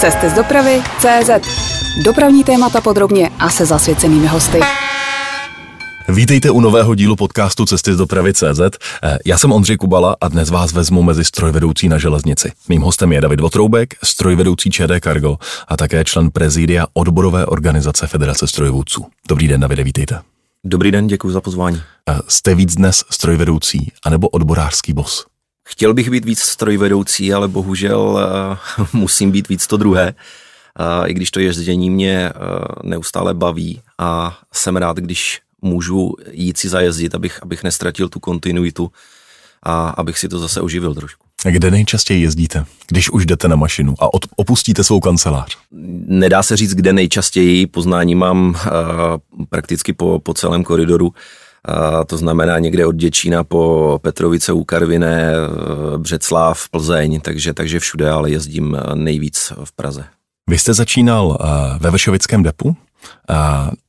Cesty z dopravy CZ. Dopravní témata podrobně a se zasvěcenými hosty. Vítejte u nového dílu podcastu Cesty z dopravy CZ. Eh, Já jsem Ondřej Kubala a dnes vás vezmu mezi strojvedoucí na železnici. Mým hostem je David Votroubek, strojvedoucí ČD Cargo a také člen prezidia odborové organizace Federace strojvůdců. Dobrý den, Davide, vítejte. Dobrý den, děkuji za pozvání. Eh, Jste víc dnes strojvedoucí anebo odborářský bos? Chtěl bych být víc strojvedoucí, ale bohužel uh, musím být víc to druhé. Uh, I když to jezdění mě uh, neustále baví a jsem rád, když můžu jít si zajezdit, abych, abych nestratil tu kontinuitu a abych si to zase oživil trošku. Kde nejčastěji jezdíte, když už jdete na mašinu a od, opustíte svou kancelář? Nedá se říct, kde nejčastěji. Poznání mám uh, prakticky po, po celém koridoru. Uh, to znamená někde od Děčína po Petrovice u Karviné, uh, Břeclav, Plzeň, takže, takže všude, ale jezdím uh, nejvíc v Praze. Vy jste začínal uh, ve Vešovickém depu,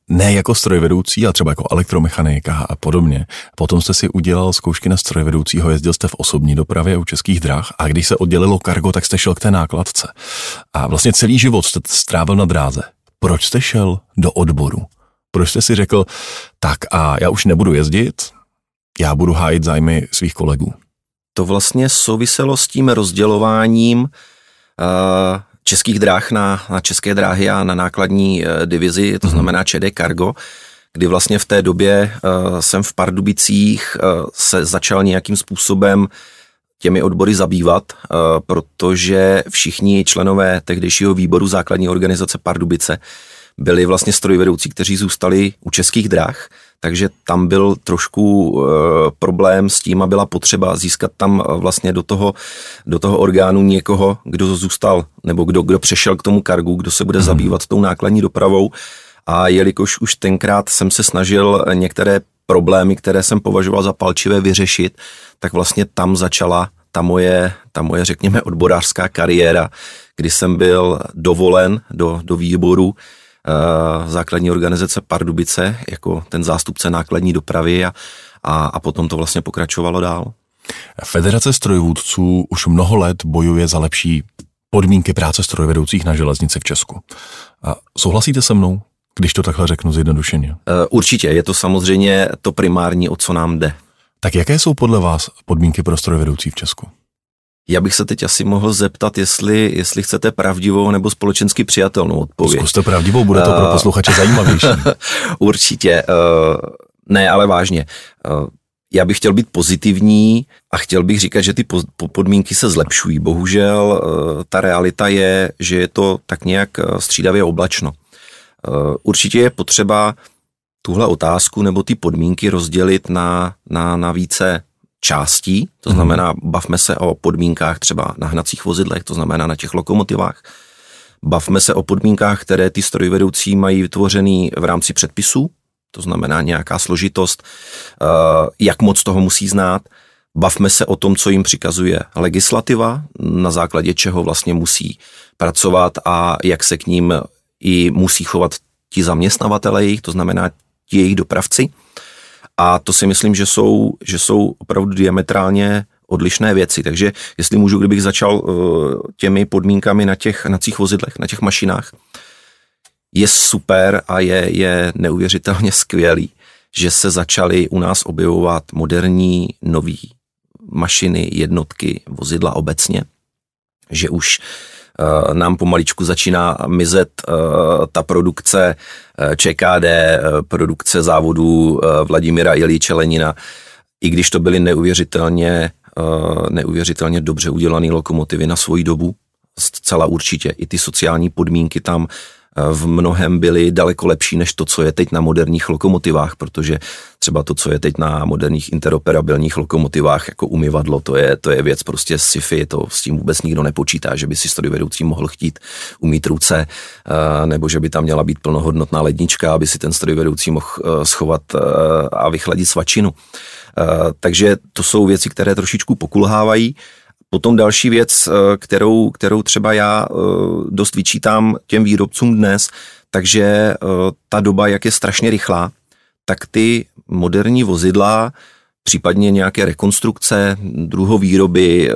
ne jako strojvedoucí, ale třeba jako elektromechanika a podobně. Potom jste si udělal zkoušky na strojvedoucího, jezdil jste v osobní dopravě u českých drah a když se oddělilo kargo, tak jste šel k té nákladce. A vlastně celý život jste strávil na dráze. Proč jste šel do odboru? Proč jste si řekl, tak a já už nebudu jezdit, já budu hájit zájmy svých kolegů? To vlastně souviselo s tím rozdělováním uh, českých dráh na, na české dráhy a na nákladní uh, divizi, to mm-hmm. znamená ČD Cargo, kdy vlastně v té době uh, jsem v Pardubicích uh, se začal nějakým způsobem těmi odbory zabývat, uh, protože všichni členové tehdejšího výboru základní organizace Pardubice byli vlastně strojvedoucí, kteří zůstali u českých drah, takže tam byl trošku uh, problém s tím a byla potřeba získat tam vlastně do toho, do toho orgánu někoho, kdo zůstal, nebo kdo, kdo přešel k tomu kargu, kdo se bude hmm. zabývat tou nákladní dopravou. A jelikož už tenkrát jsem se snažil některé problémy, které jsem považoval za palčivé, vyřešit, tak vlastně tam začala ta moje, ta moje, řekněme, odborářská kariéra, kdy jsem byl dovolen do, do výboru základní organizace Pardubice jako ten zástupce nákladní dopravy a, a, a potom to vlastně pokračovalo dál. Federace strojvůdců už mnoho let bojuje za lepší podmínky práce strojvedoucích na železnici v Česku. A souhlasíte se mnou, když to takhle řeknu zjednodušeně? Určitě, je to samozřejmě to primární, o co nám jde. Tak jaké jsou podle vás podmínky pro strojvedoucí v Česku? Já bych se teď asi mohl zeptat, jestli, jestli chcete pravdivou nebo společensky přijatelnou odpověď. Zkuste pravdivou, bude to pro posluchače zajímavější. Určitě. Uh, ne, ale vážně. Uh, já bych chtěl být pozitivní a chtěl bych říkat, že ty podmínky se zlepšují. Bohužel ta realita je, že je to tak nějak střídavě oblačno. Určitě je potřeba tuhle otázku nebo ty podmínky rozdělit na, na, na více částí, to mhm. znamená, bavme se o podmínkách třeba na hnacích vozidlech, to znamená na těch lokomotivách. Bavme se o podmínkách, které ty strojvedoucí mají vytvořený v rámci předpisů, to znamená nějaká složitost, eh, jak moc toho musí znát. Bavme se o tom, co jim přikazuje legislativa, na základě čeho vlastně musí pracovat a jak se k ním i musí chovat ti zaměstnavatele jejich, to znamená ti jejich dopravci. A to si myslím, že jsou, že jsou opravdu diametrálně odlišné věci. Takže jestli můžu, kdybych začal uh, těmi podmínkami na těch nacích vozidlech, na těch mašinách, je super a je, je neuvěřitelně skvělý, že se začaly u nás objevovat moderní, nový mašiny, jednotky, vozidla obecně, že už Eh, nám pomaličku začíná mizet eh, ta produkce eh, ČKD, produkce závodů Vladimira Ilíče Lenina, i když to byly neuvěřitelně, neuvěřitelně dobře udělané lokomotivy na svoji dobu, zcela určitě. I ty sociální podmínky tam v mnohem byly daleko lepší než to, co je teď na moderních lokomotivách, protože třeba to, co je teď na moderních interoperabilních lokomotivách, jako umyvadlo, to je, to je věc prostě sci-fi, to s tím vůbec nikdo nepočítá, že by si strojvedoucí mohl chtít umít ruce, eh, nebo že by tam měla být plnohodnotná lednička, aby si ten strojvedoucí mohl eh, schovat eh, a vychladit svačinu. Takže to jsou věci, které trošičku pokulhávají. Potom další věc, eh, kterou, kterou třeba já eh, dost vyčítám těm výrobcům dnes, takže eh, ta doba, jak je strašně rychlá, tak ty moderní vozidla případně nějaké rekonstrukce, druhovýroby,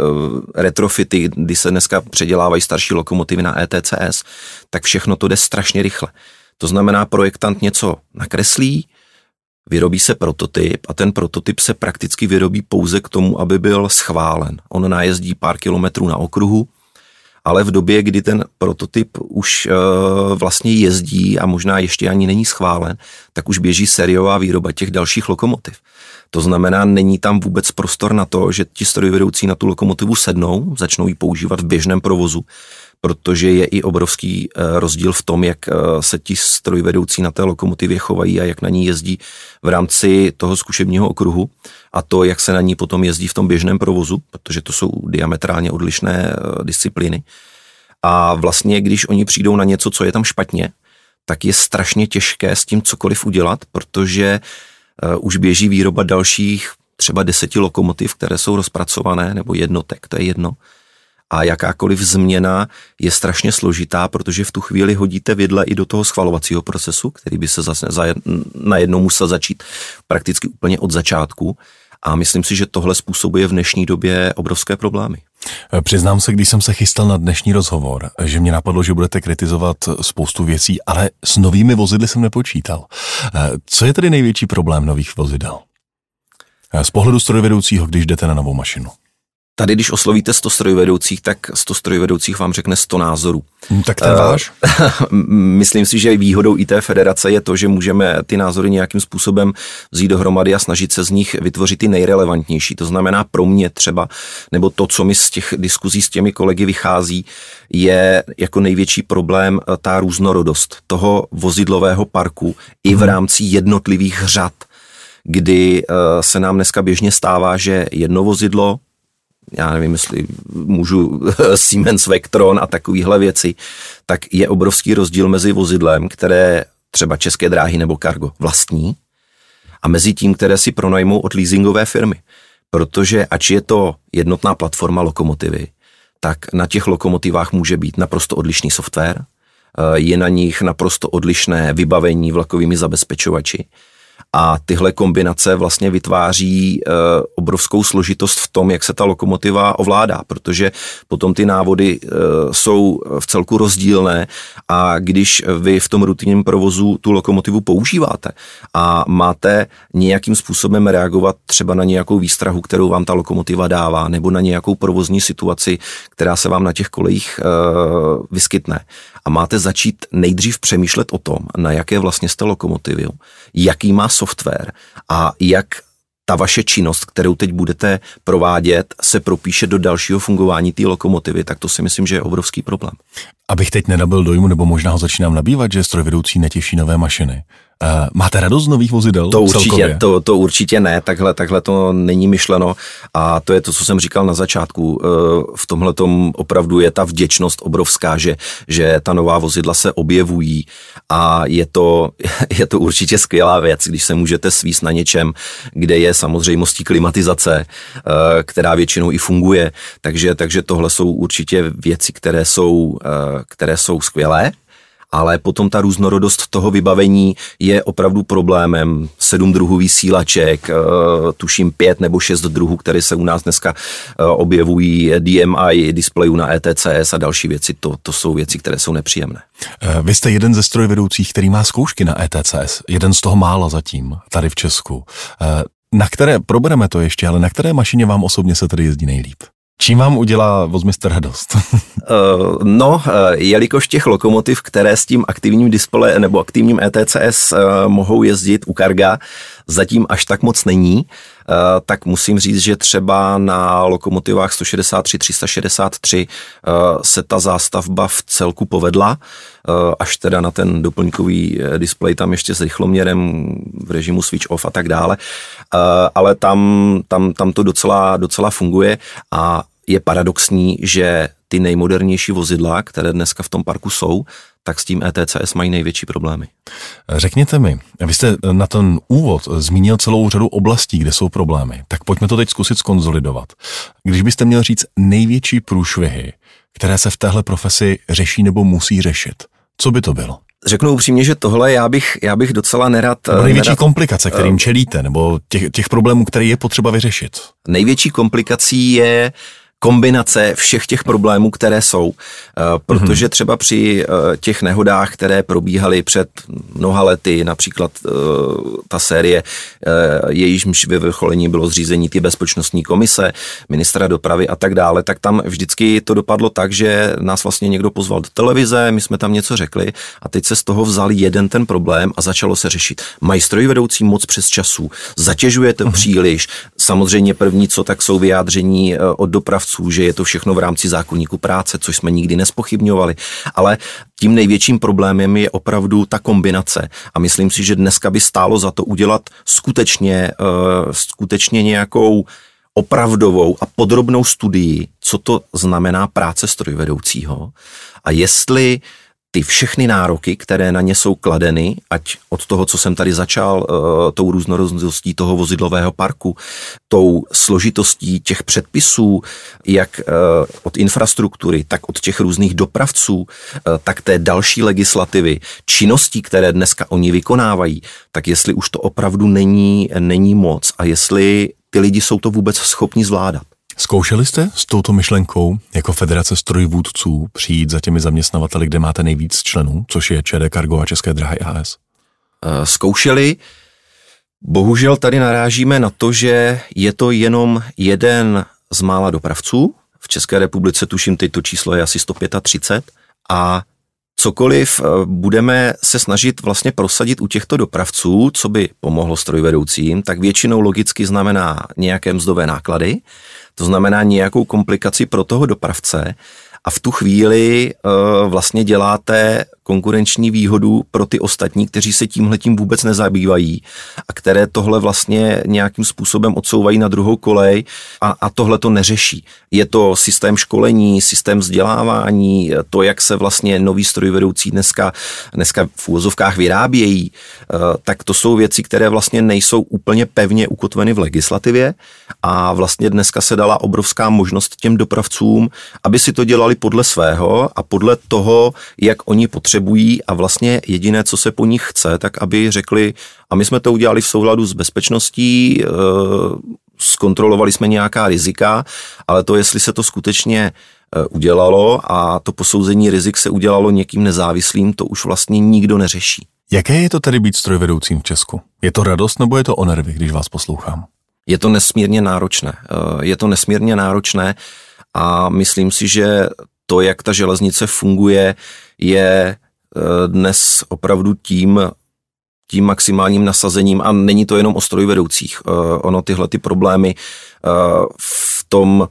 retrofity, kdy se dneska předělávají starší lokomotivy na ETCS, tak všechno to jde strašně rychle. To znamená, projektant něco nakreslí, vyrobí se prototyp a ten prototyp se prakticky vyrobí pouze k tomu, aby byl schválen. On najezdí pár kilometrů na okruhu, ale v době, kdy ten prototyp už uh, vlastně jezdí a možná ještě ani není schválen, tak už běží sériová výroba těch dalších lokomotiv. To znamená, není tam vůbec prostor na to, že ti strojvedoucí na tu lokomotivu sednou, začnou ji používat v běžném provozu, protože je i obrovský eh, rozdíl v tom, jak eh, se ti strojvedoucí na té lokomotivě chovají a jak na ní jezdí v rámci toho zkušebního okruhu a to, jak se na ní potom jezdí v tom běžném provozu, protože to jsou diametrálně odlišné eh, disciplíny. A vlastně, když oni přijdou na něco, co je tam špatně, tak je strašně těžké s tím cokoliv udělat, protože už běží výroba dalších třeba deseti lokomotiv, které jsou rozpracované, nebo jednotek, to je jedno a jakákoliv změna je strašně složitá, protože v tu chvíli hodíte vidle i do toho schvalovacího procesu, který by se zase najednou musel začít prakticky úplně od začátku. A myslím si, že tohle způsobuje v dnešní době obrovské problémy. Přiznám se, když jsem se chystal na dnešní rozhovor, že mě napadlo, že budete kritizovat spoustu věcí, ale s novými vozidly jsem nepočítal. Co je tedy největší problém nových vozidel? Z pohledu strojvedoucího, když jdete na novou mašinu. Tady, když oslovíte 100 strojvedoucích, tak 100 strojvedoucích vám řekne 100 názorů. Hmm, tak ten váš? Myslím si, že výhodou i té federace je to, že můžeme ty názory nějakým způsobem vzít dohromady a snažit se z nich vytvořit ty nejrelevantnější. To znamená pro mě třeba, nebo to, co mi z těch diskuzí s těmi kolegy vychází, je jako největší problém eh, ta různorodost toho vozidlového parku i v hmm. rámci jednotlivých řad kdy uh, se nám dneska běžně stává, že jedno vozidlo já nevím, jestli můžu Siemens Vectron a takovéhle věci, tak je obrovský rozdíl mezi vozidlem, které třeba České dráhy nebo Cargo vlastní a mezi tím, které si pronajmou od leasingové firmy. Protože ač je to jednotná platforma lokomotivy, tak na těch lokomotivách může být naprosto odlišný software, eh, je na nich naprosto odlišné vybavení vlakovými zabezpečovači a tyhle kombinace vlastně vytváří e, obrovskou složitost v tom, jak se ta lokomotiva ovládá, protože potom ty návody e, jsou v celku rozdílné. A když vy v tom rutinním provozu tu lokomotivu používáte a máte nějakým způsobem reagovat třeba na nějakou výstrahu, kterou vám ta lokomotiva dává, nebo na nějakou provozní situaci, která se vám na těch kolejích e, vyskytne, a máte začít nejdřív přemýšlet o tom, na jaké vlastně jste lokomotivy, jaký má software a jak ta vaše činnost, kterou teď budete provádět, se propíše do dalšího fungování té lokomotivy, tak to si myslím, že je obrovský problém. Abych teď nenabil dojmu, nebo možná ho začínám nabývat, že strojvedoucí netěší nové mašiny. Uh, máte radost z nových vozidel? To určitě, to, to určitě ne, takhle, takhle to není myšleno a to je to, co jsem říkal na začátku. Uh, v tomhle tom opravdu je ta vděčnost obrovská, že, že ta nová vozidla se objevují a je to, je to určitě skvělá věc, když se můžete svíst na něčem, kde je samozřejmostí klimatizace, uh, která většinou i funguje, takže, takže tohle jsou určitě věci, které jsou, které jsou skvělé ale potom ta různorodost toho vybavení je opravdu problémem. Sedm druhů vysílaček, eh, tuším pět nebo šest druhů, které se u nás dneska eh, objevují, DMI, displejů na ETCS a další věci, to, to jsou věci, které jsou nepříjemné. Eh, vy jste jeden ze strojvedoucích, který má zkoušky na ETCS, jeden z toho mála zatím, tady v Česku. Na které, probereme to ještě, ale na které mašině vám osobně se tady jezdí nejlíp? Čím vám udělá vozmistr radost? uh, no, uh, jelikož těch lokomotiv, které s tím aktivním displejem nebo aktivním ETCS uh, mohou jezdit u Karga, zatím až tak moc není, uh, tak musím říct, že třeba na lokomotivách 163, 363 uh, se ta zástavba v celku povedla, uh, až teda na ten doplňkový displej tam ještě s rychloměrem v režimu switch off a tak dále, ale tam, tam, tam to docela, docela funguje a je paradoxní, že ty nejmodernější vozidla, které dneska v tom parku jsou, tak s tím ETCS mají největší problémy. Řekněte mi, vy jste na ten úvod zmínil celou řadu oblastí, kde jsou problémy. Tak pojďme to teď zkusit skonzolidovat. Když byste měl říct největší průšvihy, které se v téhle profesi řeší nebo musí řešit, co by to bylo? řeknu upřímně, že tohle já bych, já bych docela nerad... Nebo největší nerad, komplikace, kterým čelíte, nebo těch, těch problémů, které je potřeba vyřešit. Největší komplikací je kombinace všech těch problémů, které jsou, eh, protože třeba při eh, těch nehodách, které probíhaly před mnoha lety, například eh, ta série, jejíž vyvrcholení bylo zřízení ty bezpečnostní komise, ministra dopravy a tak dále, tak tam vždycky to dopadlo tak, že nás vlastně někdo pozval do televize, my jsme tam něco řekli a teď se z toho vzal jeden ten problém a začalo se řešit. Mají vedoucí moc přes času, zatěžuje to uh-huh. příliš. Samozřejmě první, co tak jsou vyjádření od dopravců, zaměstnanců, že je to všechno v rámci zákonníku práce, což jsme nikdy nespochybňovali. Ale tím největším problémem je opravdu ta kombinace. A myslím si, že dneska by stálo za to udělat skutečně, uh, skutečně nějakou opravdovou a podrobnou studii, co to znamená práce strojvedoucího a jestli uh, ty všechny nároky, které na ně jsou kladeny, ať od toho, co jsem tady začal, uh, tou různorodozností toho vozidlového parku, tou složitostí těch předpisů, jak uh, od infrastruktury, tak od těch různých dopravců, uh, tak té další legislativy, činností, které dneska oni vykonávají, tak jestli už to opravdu není, není moc a jestli ty lidi jsou to vůbec schopni zvládat. Zkoušeli jste s touto myšlenkou jako Federace strojvůdců přijít za těmi zaměstnavateli, kde máte nejvíc členů, což je ČD Cargo a České dráhy AS? Eh, zkoušeli. Bohužel tady narážíme na to, že je to jenom jeden z mála dopravců. V České republice tuším, teď to číslo je asi 135 a cokoliv eh, budeme se snažit vlastně prosadit u těchto dopravců, co by pomohlo strojvedoucím, tak většinou logicky znamená nějaké mzdové náklady, to znamená nějakou komplikaci pro toho dopravce a v tu chvíli uh, vlastně děláte konkurenční výhodu pro ty ostatní, kteří se tímhletím vůbec nezabývají a které tohle vlastně nějakým způsobem odsouvají na druhou kolej a, a tohle to neřeší. Je to systém školení, systém vzdělávání, to, jak se vlastně noví strojvedoucí dneska, dneska v úvozovkách vyrábějí, eh, tak to jsou věci, které vlastně nejsou úplně pevně ukotveny v legislativě a vlastně dneska se dala obrovská možnost těm dopravcům, aby si to dělali podle svého a podle toho, jak oni potřebují potřebují a vlastně jediné, co se po nich chce, tak aby řekli, a my jsme to udělali v souladu s bezpečností, eh, zkontrolovali jsme nějaká rizika, ale to, jestli se to skutečně eh, udělalo a to posouzení rizik se udělalo někým nezávislým, to už vlastně nikdo neřeší. Jaké je to tedy být strojvedoucím v Česku? Je to radost nebo je to o nervy, když vás poslouchám? Je to nesmírně náročné. Eh, je to nesmírně náročné a myslím si, že to, jak ta železnice funguje, je dnes opravdu tím, tím maximálním nasazením a není to jenom o strojvedoucích. Eh, ono tyhle ty problémy eh, v tom,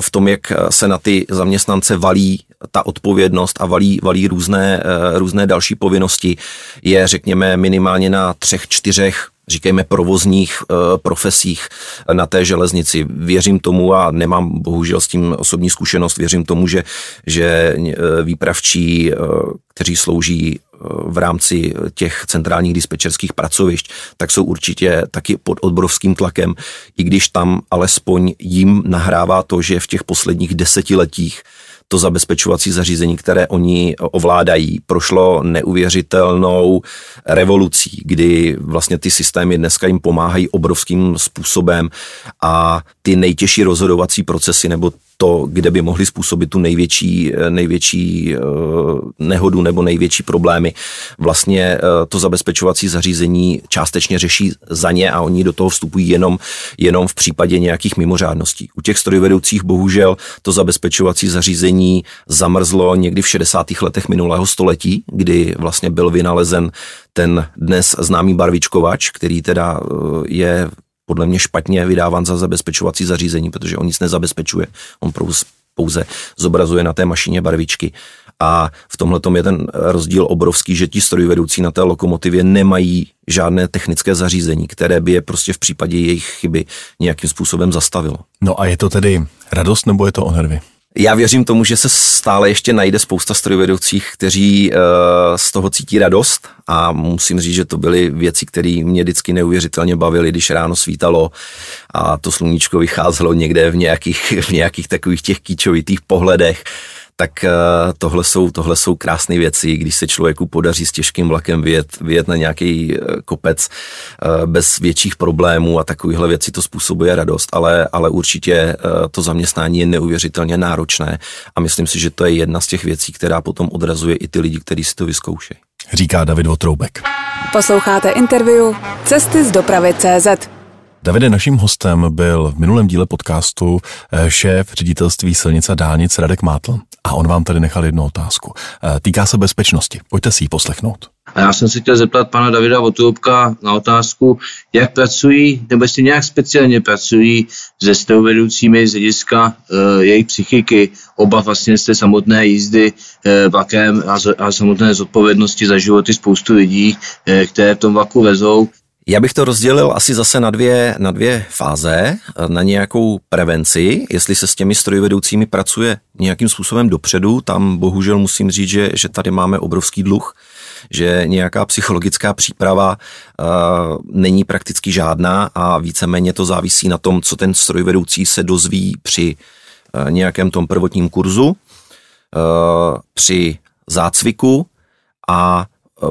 v tom, jak se na ty zaměstnance valí ta odpovědnost a valí, valí různé, různé další povinnosti, je řekněme minimálně na třech, čtyřech říkejme, provozních uh, profesích na té železnici. Věřím tomu a nemám bohužel s tím osobní zkušenost, věřím tomu, že, že výpravčí, uh, kteří slouží v rámci těch centrálních dispečerských pracovišť, tak jsou určitě taky pod obrovským tlakem, i když tam alespoň jim nahrává to, že v těch posledních desetiletích to zabezpečovací zařízení, které oni ovládají, prošlo neuvěřitelnou revolucí, kdy vlastně ty systémy dneska jim pomáhají obrovským způsobem a ty nejtěžší rozhodovací procesy nebo to, kde by mohli způsobit tu největší, největší eh, nehodu nebo největší problémy. Vlastně eh, to zabezpečovací zařízení částečně řeší za ně a oni do toho vstupují jenom, jenom v případě nějakých mimořádností. U těch strojvedoucích bohužel to zabezpečovací zařízení zamrzlo někdy v 60. letech minulého století, kdy vlastně byl vynalezen ten dnes známý barvičkovač, který teda eh, je podle mě špatně vydáván za zabezpečovací zařízení, protože on nic nezabezpečuje. On pouze zobrazuje na té mašině barvičky. A v tomhle je ten rozdíl obrovský, že ti strojvedoucí na té lokomotivě nemají žádné technické zařízení, které by je prostě v případě jejich chyby nějakým způsobem zastavilo. No a je to tedy radost nebo je to o nervy? Já věřím tomu, že se stále ještě najde spousta strojvedoucích, kteří uh, z toho cítí radost a musím říct, že to byly věci, které mě vždycky neuvěřitelně bavily, když ráno svítalo a to sluníčko vycházelo někde v nějakých, v nějakých takových těch kýčovitých pohledech tak eh, tohle jsou, tohle jsou krásné věci, když se člověku podaří s těžkým vlakem vyjet, vyjet na nějaký eh, kopec eh, bez větších problémů a takovýhle věci to způsobuje radost, ale, ale určitě to zaměstnání je neuvěřitelně náročné a myslím si, že to je jedna z těch věcí, která potom odrazuje i ty lidi, kteří si to vyzkoušejí. Říká David Votroubek. Posloucháte interview Cesty z dopravy CZ. Davide, naším hostem byl v minulém díle podcastu šéf ředitelství silnice a dálnic Radek Mátl. A on vám tady nechal jednu otázku. Eh, týká se bezpečnosti. Pojďte si ji poslechnout. A já jsem se chtěl zeptat pana Davida Votulubka na otázku, jak pracují, nebo jestli nějak speciálně pracují se strojvedoucími z hlediska e, jejich psychiky, oba vlastně z té samotné jízdy e, vlakem a, a samotné zodpovědnosti za životy spoustu lidí, e, které v tom vlaku vezou. Já bych to rozdělil asi zase na dvě, na dvě fáze, na nějakou prevenci, jestli se s těmi strojvedoucími pracuje nějakým způsobem dopředu, tam bohužel musím říct, že, že tady máme obrovský dluh, že nějaká psychologická příprava uh, není prakticky žádná a víceméně to závisí na tom, co ten strojvedoucí se dozví při uh, nějakém tom prvotním kurzu, uh, při zácviku a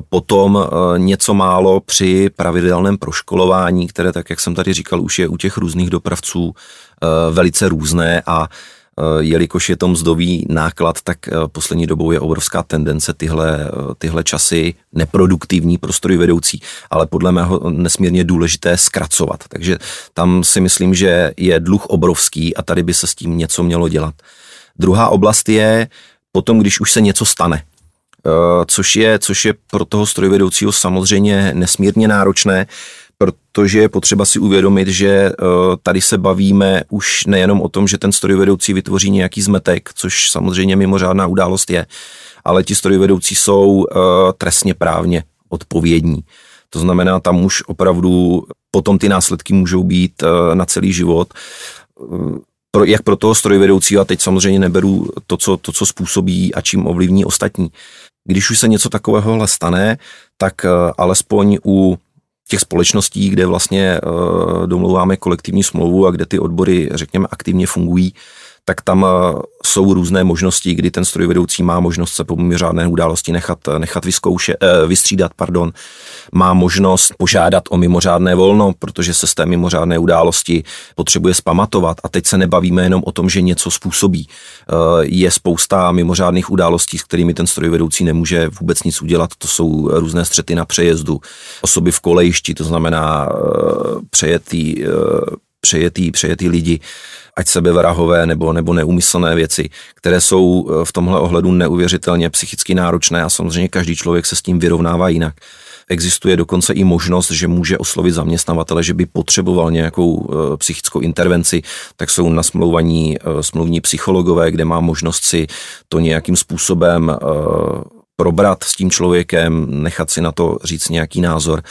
potom eh, něco málo při pravidelném proškolování, které, tak jak jsem tady říkal, už je u těch různých dopravců eh, velice různé a eh, jelikož je to mzdový náklad, tak poslední dobou je obrovská tendence tyhle, tyhle časy neproduktivní pro vedoucí, ale podle mého nesmírně důležité zkracovat. Takže tam si myslím, že je dluh obrovský a tady by se s tím něco mělo dělat. Druhá oblast je potom, když už se něco stane. Eh, což je, což je pro toho strojvedoucího samozřejmě nesmírně náročné, protože je potřeba si uvědomit, že eh, tady se bavíme už nejenom o tom, že ten strojvedoucí vytvoří nějaký zmetek, což samozřejmě mimořádná událost je, ale ti strojvedoucí jsou eh, trestně právně odpovědní. To znamená, tam už opravdu potom ty následky můžou být na celý život pro, jak pro toho strojvedoucího, a teď samozřejmě neberu to co, to, co způsobí a čím ovlivní ostatní. Když už se něco takového stane, tak eh, alespoň u těch společností, kde vlastně eh, domlouváme kolektivní smlouvu a kde ty odbory, řekněme, aktivně fungují, tak tam eh, jsou různé možnosti, kdy ten strojvedoucí má možnost se po mimořádné události nechat, nechat vyzkouše, eh, vystřídat, pardon, má možnost požádat o mimořádné volno, protože se z té mimořádné události potřebuje spamatovat. A teď se nebavíme jenom o tom, že něco způsobí. Eh, je spousta mimořádných událostí, s kterými ten strojvedoucí nemůže vůbec nic udělat. To jsou různé střety na přejezdu, osoby v kolejišti, to znamená přejetý, přejetý, přejetý lidi ať sebevrahové nebo, nebo neumyslné věci, které jsou eh, v tomhle ohledu neuvěřitelně psychicky náročné a samozřejmě každý člověk se s tím vyrovnává jinak. Existuje dokonce i možnost, že může oslovit zaměstnavatele, že by potřeboval nějakou e, psychickou intervenci, tak jsou nasmlouvaní e, smluvní psychologové, kde má možnost si to nějakým způsobem probrat s tím člověkem, nechat si na to říct nějaký názor.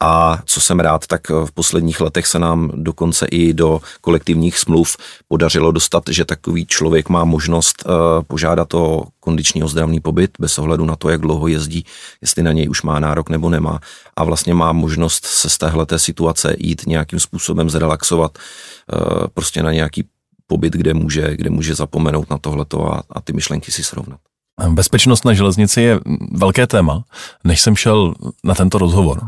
A co jsem rád, tak v posledních letech se nám dokonce i do kolektivních smluv podařilo dostat, že takový člověk má možnost eh, požádat o kondiční ozdravný pobyt bez ohledu na to, jak dlouho jezdí, jestli na něj už má nárok nebo nemá. A vlastně má možnost se z téhleté situace jít nějakým způsobem zrelaxovat eh, prostě na nějaký pobyt, kde může, kde může zapomenout na tohleto a, a ty myšlenky si srovnat. Bezpečnost na železnici je velké téma. Než jsem šel na tento rozhovor,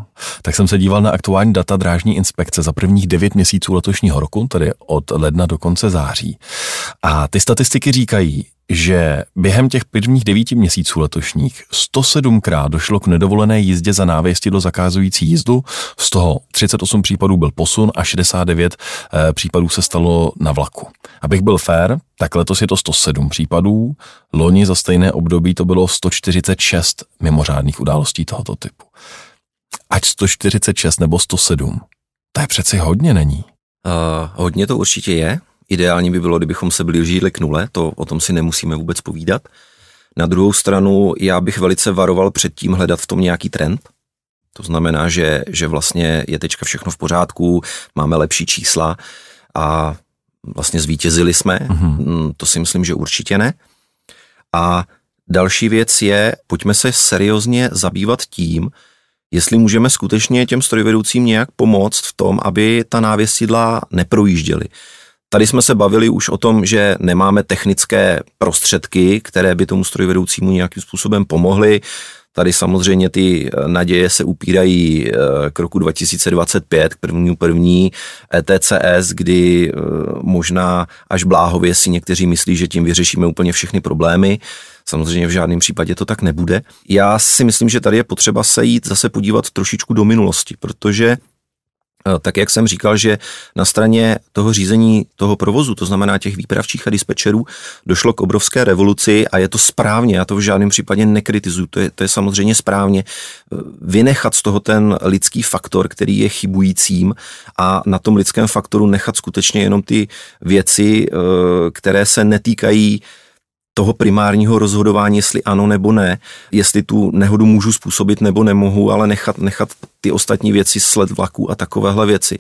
tak jsem se díval na aktuální data drážní inspekce za prvních devět měsíců letošního roku, tedy od ledna do konce září. A ty statistiky říkají, že během těch prvních devíti měsíců letošních 107krát došlo k nedovolené jízdě za návěstí do zakázující jízdu, z toho 38 případů byl posun a 69 eh, případů se stalo na vlaku. Abych byl fair, tak letos je to 107 případů, loni za stejné období to bylo 146 mimořádných událostí tohoto typu. Ať 146 nebo 107, to je přeci hodně, není? Uh, hodně to určitě je. Ideální by bylo, kdybychom se blížili k nule, to o tom si nemusíme vůbec povídat. Na druhou stranu já bych velice varoval před tím hledat v tom nějaký trend. To znamená, že, že vlastně je teďka všechno v pořádku, máme lepší čísla a vlastně zvítězili jsme. Mm-hmm. To si myslím, že určitě ne. A další věc je, pojďme se seriózně zabývat tím, jestli můžeme skutečně těm strojvedoucím nějak pomoct v tom, aby ta návěsidla neprojížděly. Tady jsme se bavili už o tom, že nemáme technické prostředky, které by tomu strojvedoucímu nějakým způsobem pomohly. Tady samozřejmě ty eh, naděje se upírají eh, k roku 2025, k prvnímu první ETCS, kdy eh, možná až bláhově si někteří myslí, že tím vyřešíme úplně všechny problémy. Samozřejmě v žádném případě to tak nebude. Já si myslím, že tady je potřeba se jít zase podívat trošičku do minulosti, protože tak jak jsem říkal, že na straně toho řízení toho provozu, to znamená těch výpravčích a dispečerů, došlo k obrovské revoluci a je to správně, já to v žádném případě nekritizuju, to je, to je samozřejmě správně, eh, vynechat z toho ten lidský faktor, který je chybujícím a na tom lidském faktoru nechat skutečně jenom ty věci, eh, které se netýkají toho primárního rozhodování, jestli ano nebo ne, jestli tu nehodu můžu způsobit nebo nemohu, ale nechat, nechat ty ostatní věci, sled vlaků a takovéhle věci.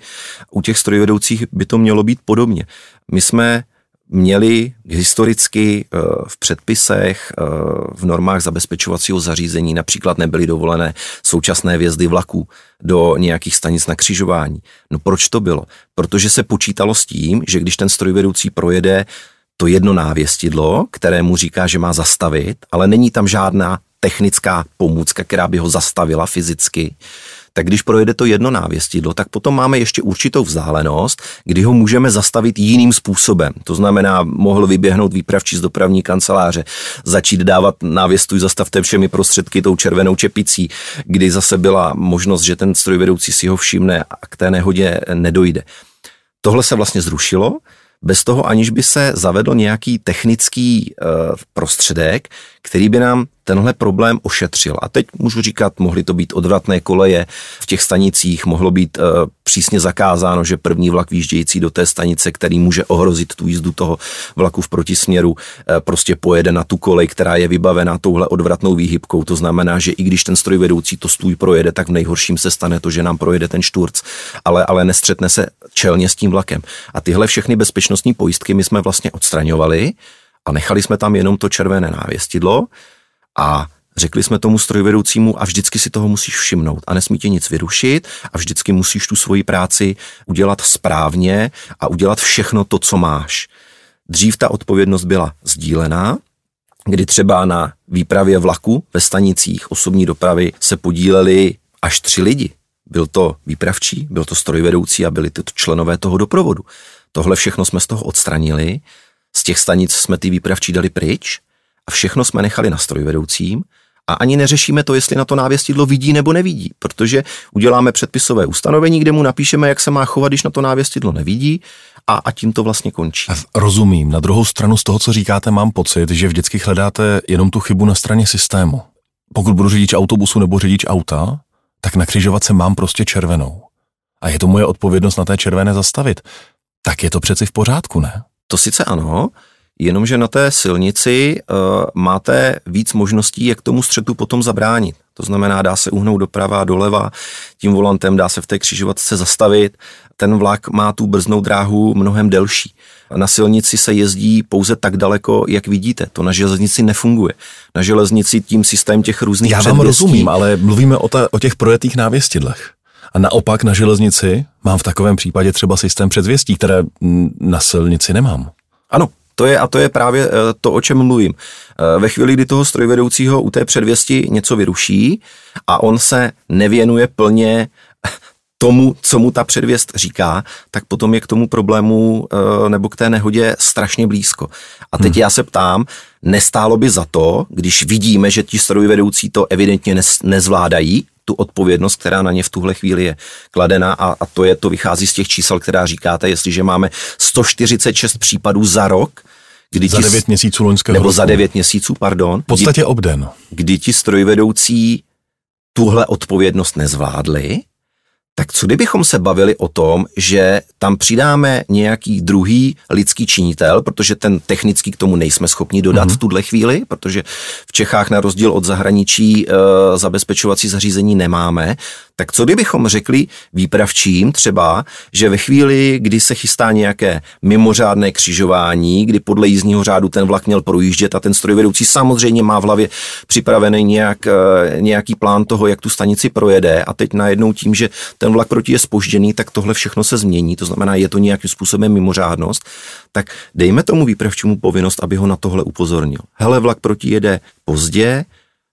U těch strojvedoucích by to mělo být podobně. My jsme měli historicky eh, v předpisech, eh, v normách zabezpečovacího zařízení například nebyly dovolené současné vjezdy vlaků do nějakých stanic na křižování. No proč to bylo? Protože se počítalo s tím, že když ten strojvedoucí projede to jedno návěstidlo, které mu říká, že má zastavit, ale není tam žádná technická pomůcka, která by ho zastavila fyzicky, tak když projede to jedno návěstidlo, tak potom máme ještě určitou vzdálenost, kdy ho můžeme zastavit jiným způsobem. To znamená, mohl vyběhnout výpravčí z dopravní kanceláře, začít dávat návěstuj zastavte všemi prostředky tou červenou čepicí, kdy zase byla možnost, že ten strojvedoucí si ho všimne a k té nehodě nedojde. Tohle se vlastně zrušilo, bez toho, aniž by se zavedl nějaký technický uh, prostředek, který by nám tenhle problém ošetřil. A teď můžu říkat, mohly to být odvratné koleje v těch stanicích, mohlo být uh, přísně zakázáno, že první vlak výjíždějící do té stanice, který může ohrozit tu jízdu toho vlaku v protisměru, uh, prostě pojede na tu kolej, která je vybavená touhle odvratnou výhybkou. To znamená, že i když ten strojvedoucí to stůj projede, tak v nejhorším se stane to, že nám projede ten šturc, ale, ale nestřetne se čelně s tím vlakem. A tyhle všechny bezpečnostní pojistky my jsme vlastně odstraňovali a nechali jsme tam jenom to červené návěstidlo a řekli jsme tomu strojvedoucímu a vždycky si toho musíš všimnout a nesmí tě nic vyrušit a vždycky musíš tu svoji práci udělat správně a udělat všechno to, co máš. Dřív ta odpovědnost byla sdílená, kdy třeba na výpravě vlaku ve stanicích osobní dopravy se podíleli až tři lidi. Byl to výpravčí, byl to strojvedoucí a byli to členové toho doprovodu. Tohle všechno jsme z toho odstranili z těch stanic jsme ty výpravčí dali pryč a všechno jsme nechali na strojvedoucím a ani neřešíme to, jestli na to návěstidlo vidí nebo nevidí, protože uděláme předpisové ustanovení, kde mu napíšeme, jak se má chovat, když na to návěstidlo nevidí a, a tím to vlastně končí. Rozumím. Na druhou stranu z toho, co říkáte, mám pocit, že vždycky hledáte jenom tu chybu na straně systému. Pokud budu řidič autobusu nebo řidič auta, tak na křižovatce mám prostě červenou. A je to moje odpovědnost na té červené zastavit. Tak je to přeci v pořádku, ne? To sice ano, jenomže na té silnici uh, máte víc možností, jak tomu střetu potom zabránit. To znamená, dá se uhnout doprava, doleva, tím volantem dá se v té křižovatce zastavit. Ten vlak má tu brznou dráhu mnohem delší. Na silnici se jezdí pouze tak daleko, jak vidíte. To na železnici nefunguje. Na železnici tím systém těch různých Já vám rozumím, ale mluvíme o, ta, o těch projetých návěstidlech. A naopak na železnici mám v takovém případě třeba systém předzvěstí, které na silnici nemám. Ano, to je, a to je právě eh, to, o čem mluvím. Eh, ve chvíli, kdy toho strojvedoucího u té předvěsti něco vyruší a on se nevěnuje plně tomu, co mu ta předvěst říká, tak potom je k tomu problému eh, nebo k té nehodě strašně blízko. A teď hmm. já se ptám, nestálo by za to, když vidíme, že ti strojvedoucí to evidentně nezvládají, tu odpovědnost, která na ně v tuhle chvíli je kladena a, a to je, to vychází z těch čísel, která říkáte, jestliže máme 146 případů za rok, kdy za 9 měsíců loňského Nebo roku. za 9 měsíců, pardon. V podstatě kdy, obden. Kdy ti strojvedoucí tuhle odpovědnost nezvládli, tak co kdybychom se bavili o tom, že tam přidáme nějaký druhý lidský činitel, protože ten technický k tomu nejsme schopni dodat mm-hmm. v tuhle chvíli, protože v Čechách na rozdíl od zahraničí e, zabezpečovací zařízení nemáme, Tak co kdybychom řekli výpravčím třeba, že ve chvíli, kdy se chystá nějaké mimořádné křižování, kdy podle jízdního řádu ten vlak měl projíždět a ten strojvedoucí samozřejmě má v hlavě připravený nějak, eh, nějaký plán toho, jak tu stanici projede a teď najednou tím, že ten vlak proti je spožděný, tak tohle všechno se změní, to znamená, je to nějakým způsobem mimořádnost, tak dejme tomu výpravčímu povinnost, aby ho na tohle upozornil. Hele, vlak proti jede pozdě,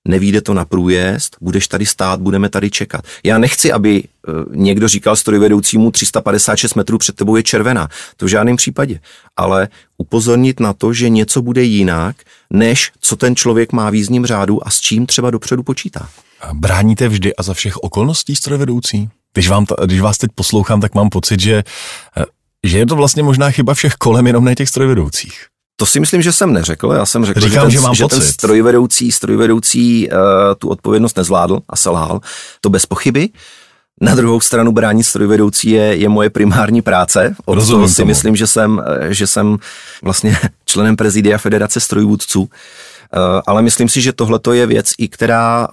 nevíde to na průjezd, budeš tady stát, budeme tady čekat. Já nechci, aby eh, někdo říkal strojvedoucímu 356 metrů před tebou je červená. To v žádném případě. Ale upozornit na to, že něco bude jinak, než co ten člověk má v jízdním řádu a s čím třeba dopředu počítá. Bráníte vždy a za všech okolností strojvedoucí? Když, vám ta, když vás teď poslouchám, tak mám pocit, že, eh, že je to vlastně možná chyba všech kolem, jenom ne těch strojvedoucích. To si myslím, že jsem neřekl. Já jsem řekl, Říkám, že, ten, že, mám že ten strojvedoucí, strojvedoucí uh, tu odpovědnost nezvládl a selhal. To bez pochyby. Na druhou stranu bránit strojvedoucí je, je moje primární práce. Od Rozumím toho si tomu. myslím, že jsem, eh, že jsem vlastně členem prezidia Federace strojvůdců. Eh, ale myslím si, že tohle je věc, i která,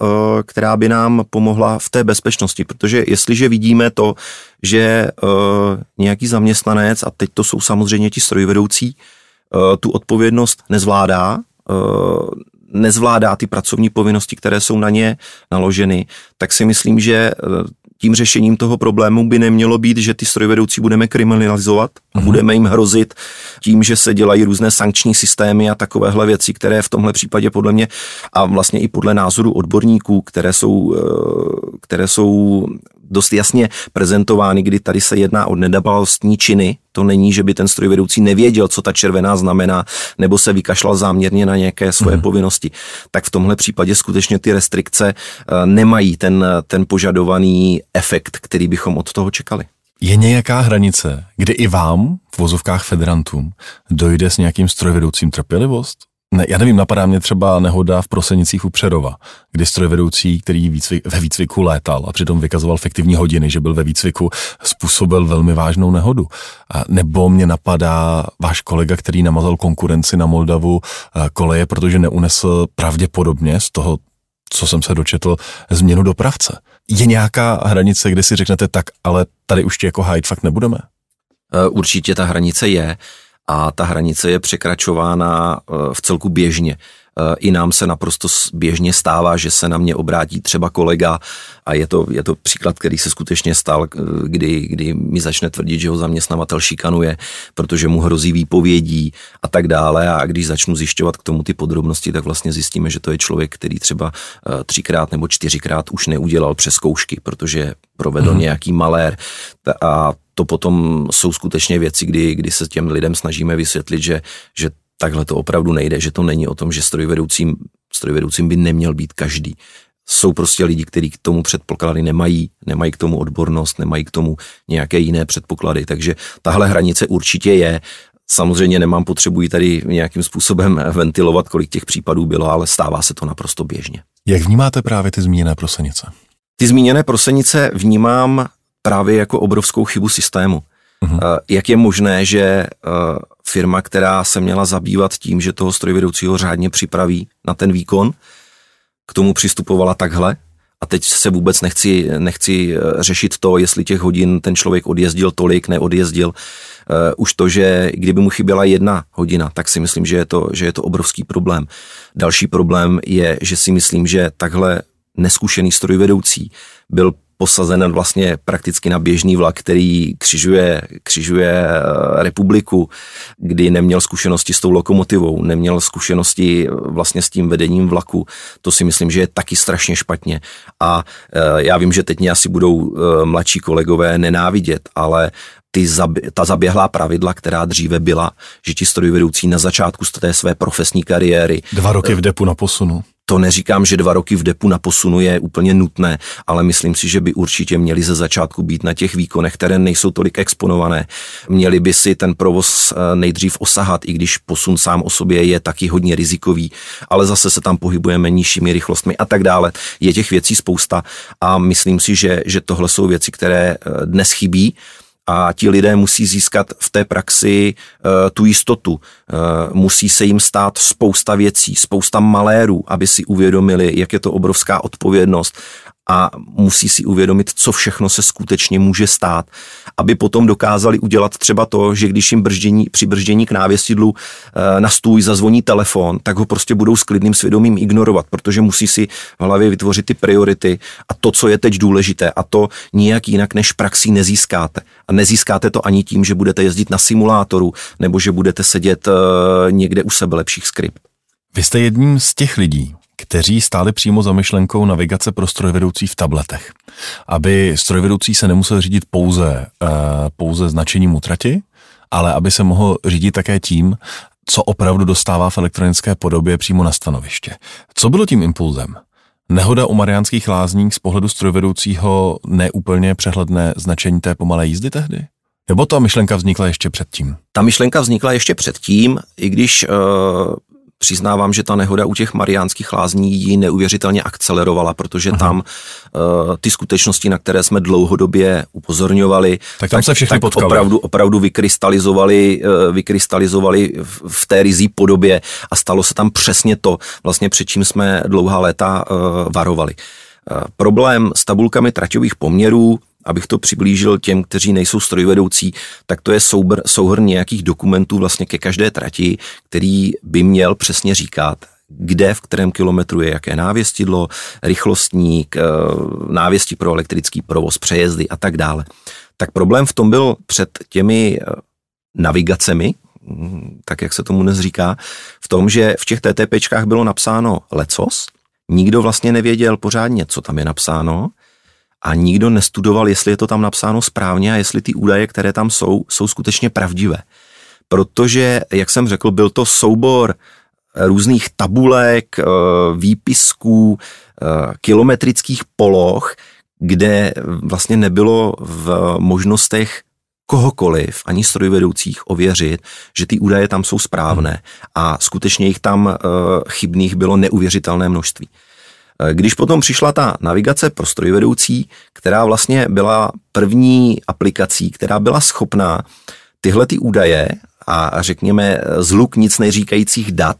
která by nám pomohla v té bezpečnosti, protože jestliže vidíme to, že nějaký zaměstnanec, a teď to jsou samozřejmě ti strojvedoucí, tu odpovědnost nezvládá, eh, nezvládá ty pracovní povinnosti, které jsou na ně naloženy, tak si myslím, že eh, tím řešením toho problému by nemělo být, že ty strojvedoucí budeme kriminalizovat a mm-hmm. budeme jim hrozit tím, že se dělají různé sankční systémy a takovéhle věci, které v tomhle případě podle mě a vlastně i podle názoru odborníků, které jsou, které jsou dost jasně prezentovány, kdy tady se jedná o nedabalostní činy. To není, že by ten strojvedoucí nevěděl, co ta červená znamená, nebo se vykašlal záměrně na nějaké svoje hmm. povinnosti. Tak v tomhle případě skutečně ty restrikce eh, nemají ten, ten požadovaný efekt, který bychom od toho čekali. Je nějaká hranice, kde i vám, v vozovkách federantům, dojde s nějakým strojvedoucím trpělivost? Ne, já nevím, napadá mě třeba nehoda v Prosenicích u Přerova, kdy strojvedoucí, který výcvik, ve výcviku létal a přitom vykazoval fiktivní hodiny, že byl ve výcviku, způsobil velmi vážnou nehodu. A nebo mě napadá váš kolega, který namazal konkurenci na Moldavu koleje, protože neunesl pravděpodobně z toho, co jsem se dočetl, změnu dopravce. Je nějaká hranice, kde si řeknete tak, ale tady už tě jako hajit fakt nebudeme? E, určitě ta hranice je a ta hranice je překračována eh, v celku běžně. Eh, I nám se naprosto běžně stává, že se na mě obrátí třeba kolega a je to, je to příklad, který se skutečně stal, eh, kdy, kdy mi začne tvrdit, že ho zaměstnavatel šikanuje, protože mu hrozí výpovědí a tak dále a když začnu zjišťovat k tomu ty podrobnosti, tak vlastně zjistíme, že to je člověk, který třeba třikrát nebo čtyřikrát už neudělal přes zkoušky, protože provedl hmm. nějaký malér a to potom jsou skutečně věci, kdy, kdy se těm lidem snažíme vysvětlit, že, že takhle to opravdu nejde, že to není o tom, že strojvedoucím, strojvedoucím by neměl být každý. Jsou prostě lidi, kteří k tomu předpoklady nemají, nemají k tomu odbornost, nemají k tomu nějaké jiné předpoklady, takže tahle hranice určitě je. Samozřejmě nemám potřebu tady nějakým způsobem ventilovat, kolik těch případů bylo, ale stává se to naprosto běžně. Jak vnímáte právě ty zmíněné prosenice? Ty zmíněné prosenice vnímám právě jako obrovskou chybu systému. Uh-huh. Jak je možné, že eh, firma, která se měla zabývat tím, že toho strojvedoucího řádně připraví na ten výkon, k tomu přistupovala takhle a teď se vůbec nechci, nechci eh, řešit to, jestli těch hodin ten člověk odjezdil tolik, neodjezdil. Už to, že kdyby mu chyběla jedna hodina, tak si myslím, že je, to, že je to obrovský problém. Další problém je, že si myslím, že takhle neskušený strojvedoucí byl posazen vlastně prakticky na běžný vlak, který křižuje, křižuje eh, republiku, kdy neměl zkušenosti s tou lokomotivou, neměl zkušenosti eh, vlastně s tím vedením vlaku. To si myslím, že je taky strašně špatně. A eh, já vím, že teď mě asi budou mladší kolegové nenávidět, ale ty zabě, ta zaběhlá pravidla, která dříve byla, že ti strojvedoucí na začátku té své profesní kariéry. Dva roky v depu na posunu. To neříkám, že dva roky v depu na posunu je úplně nutné, ale myslím si, že by určitě měli ze začátku být na těch výkonech, které nejsou tolik exponované. Měli by si ten provoz eh, nejdřív osahat, i když posun sám o sobě je taky hodně rizikový, ale zase se tam pohybujeme nižšími rychlostmi a tak dále. Je těch věcí spousta a myslím si, že, že tohle jsou věci, které eh, dnes chybí a ti lidé musí získat v té praxi uh, tu jistotu. Uh, musí se jim stát spousta věcí, spousta malérů, aby si uvědomili, jak je to obrovská odpovědnost a musí si uvědomit, co všechno se skutečně může stát, aby potom dokázali udělat třeba to, že když jim brždění, při brždění k návěstidlu e, na stůj zazvoní telefon, tak ho prostě budou s klidným svědomím ignorovat, protože musí si v hlavě vytvořit ty priority a to, co je teď důležité a to nijak jinak než praxí nezískáte. A nezískáte to ani tím, že budete jezdit na simulátoru nebo že budete sedět e, někde u sebe lepších skript. Vy jste jedním z těch lidí, kteří stáli přímo za myšlenkou navigace pro strojvedoucí v tabletech. Aby strojvedoucí se nemusel řídit pouze, uh, pouze značením utrati, ale aby se mohl řídit také tím, co opravdu dostává v elektronické podobě přímo na stanoviště. Co bylo tím impulzem? Nehoda u Mariánských lázní z pohledu strojvedoucího neúplně přehledné značení té pomalé jízdy tehdy? Nebo ta myšlenka vznikla ještě předtím? Ta myšlenka vznikla ještě předtím, i když uh, Přiznávám, že ta nehoda u těch mariánských lázní ji neuvěřitelně akcelerovala, protože Aha. tam uh, ty skutečnosti, na které jsme dlouhodobě upozorňovali, tak, tam se všechny tak opravdu, opravdu vykrystalizovali, uh, vykrystalizovali v, v té rizí podobě a stalo se tam přesně to, vlastně před čím jsme dlouhá léta uh, varovali. Uh, problém s tabulkami traťových poměrů abych to přiblížil těm, kteří nejsou strojvedoucí, tak to je soubr, souhrn nějakých dokumentů vlastně ke každé trati, který by měl přesně říkat, kde, v kterém kilometru je jaké návěstidlo, rychlostník, eh, návěstí pro elektrický provoz, přejezdy a tak dále. Tak problém v tom byl před těmi eh, navigacemi, hm, tak jak se tomu dnes říká, v tom, že v těch TTPčkách bylo napsáno lecos, nikdo vlastně nevěděl pořádně, co tam je napsáno a nikdo nestudoval, jestli je to tam napsáno správně a jestli ty údaje, které tam jsou, jsou skutečně pravdivé. Protože, jak jsem řekl, byl to soubor různých tabulek, eh, výpisků, eh, kilometrických poloh, kde vlastně nebylo v možnostech kohokoliv, ani strojvedoucích, ověřit, že ty údaje tam jsou správné a skutečně jich tam eh, chybných bylo neuvěřitelné množství. Eh, když potom přišla ta navigace pro strojvedoucí, která vlastně byla první aplikací, která byla schopná tyhle ty údaje a řekněme zluk nic neříkajících dat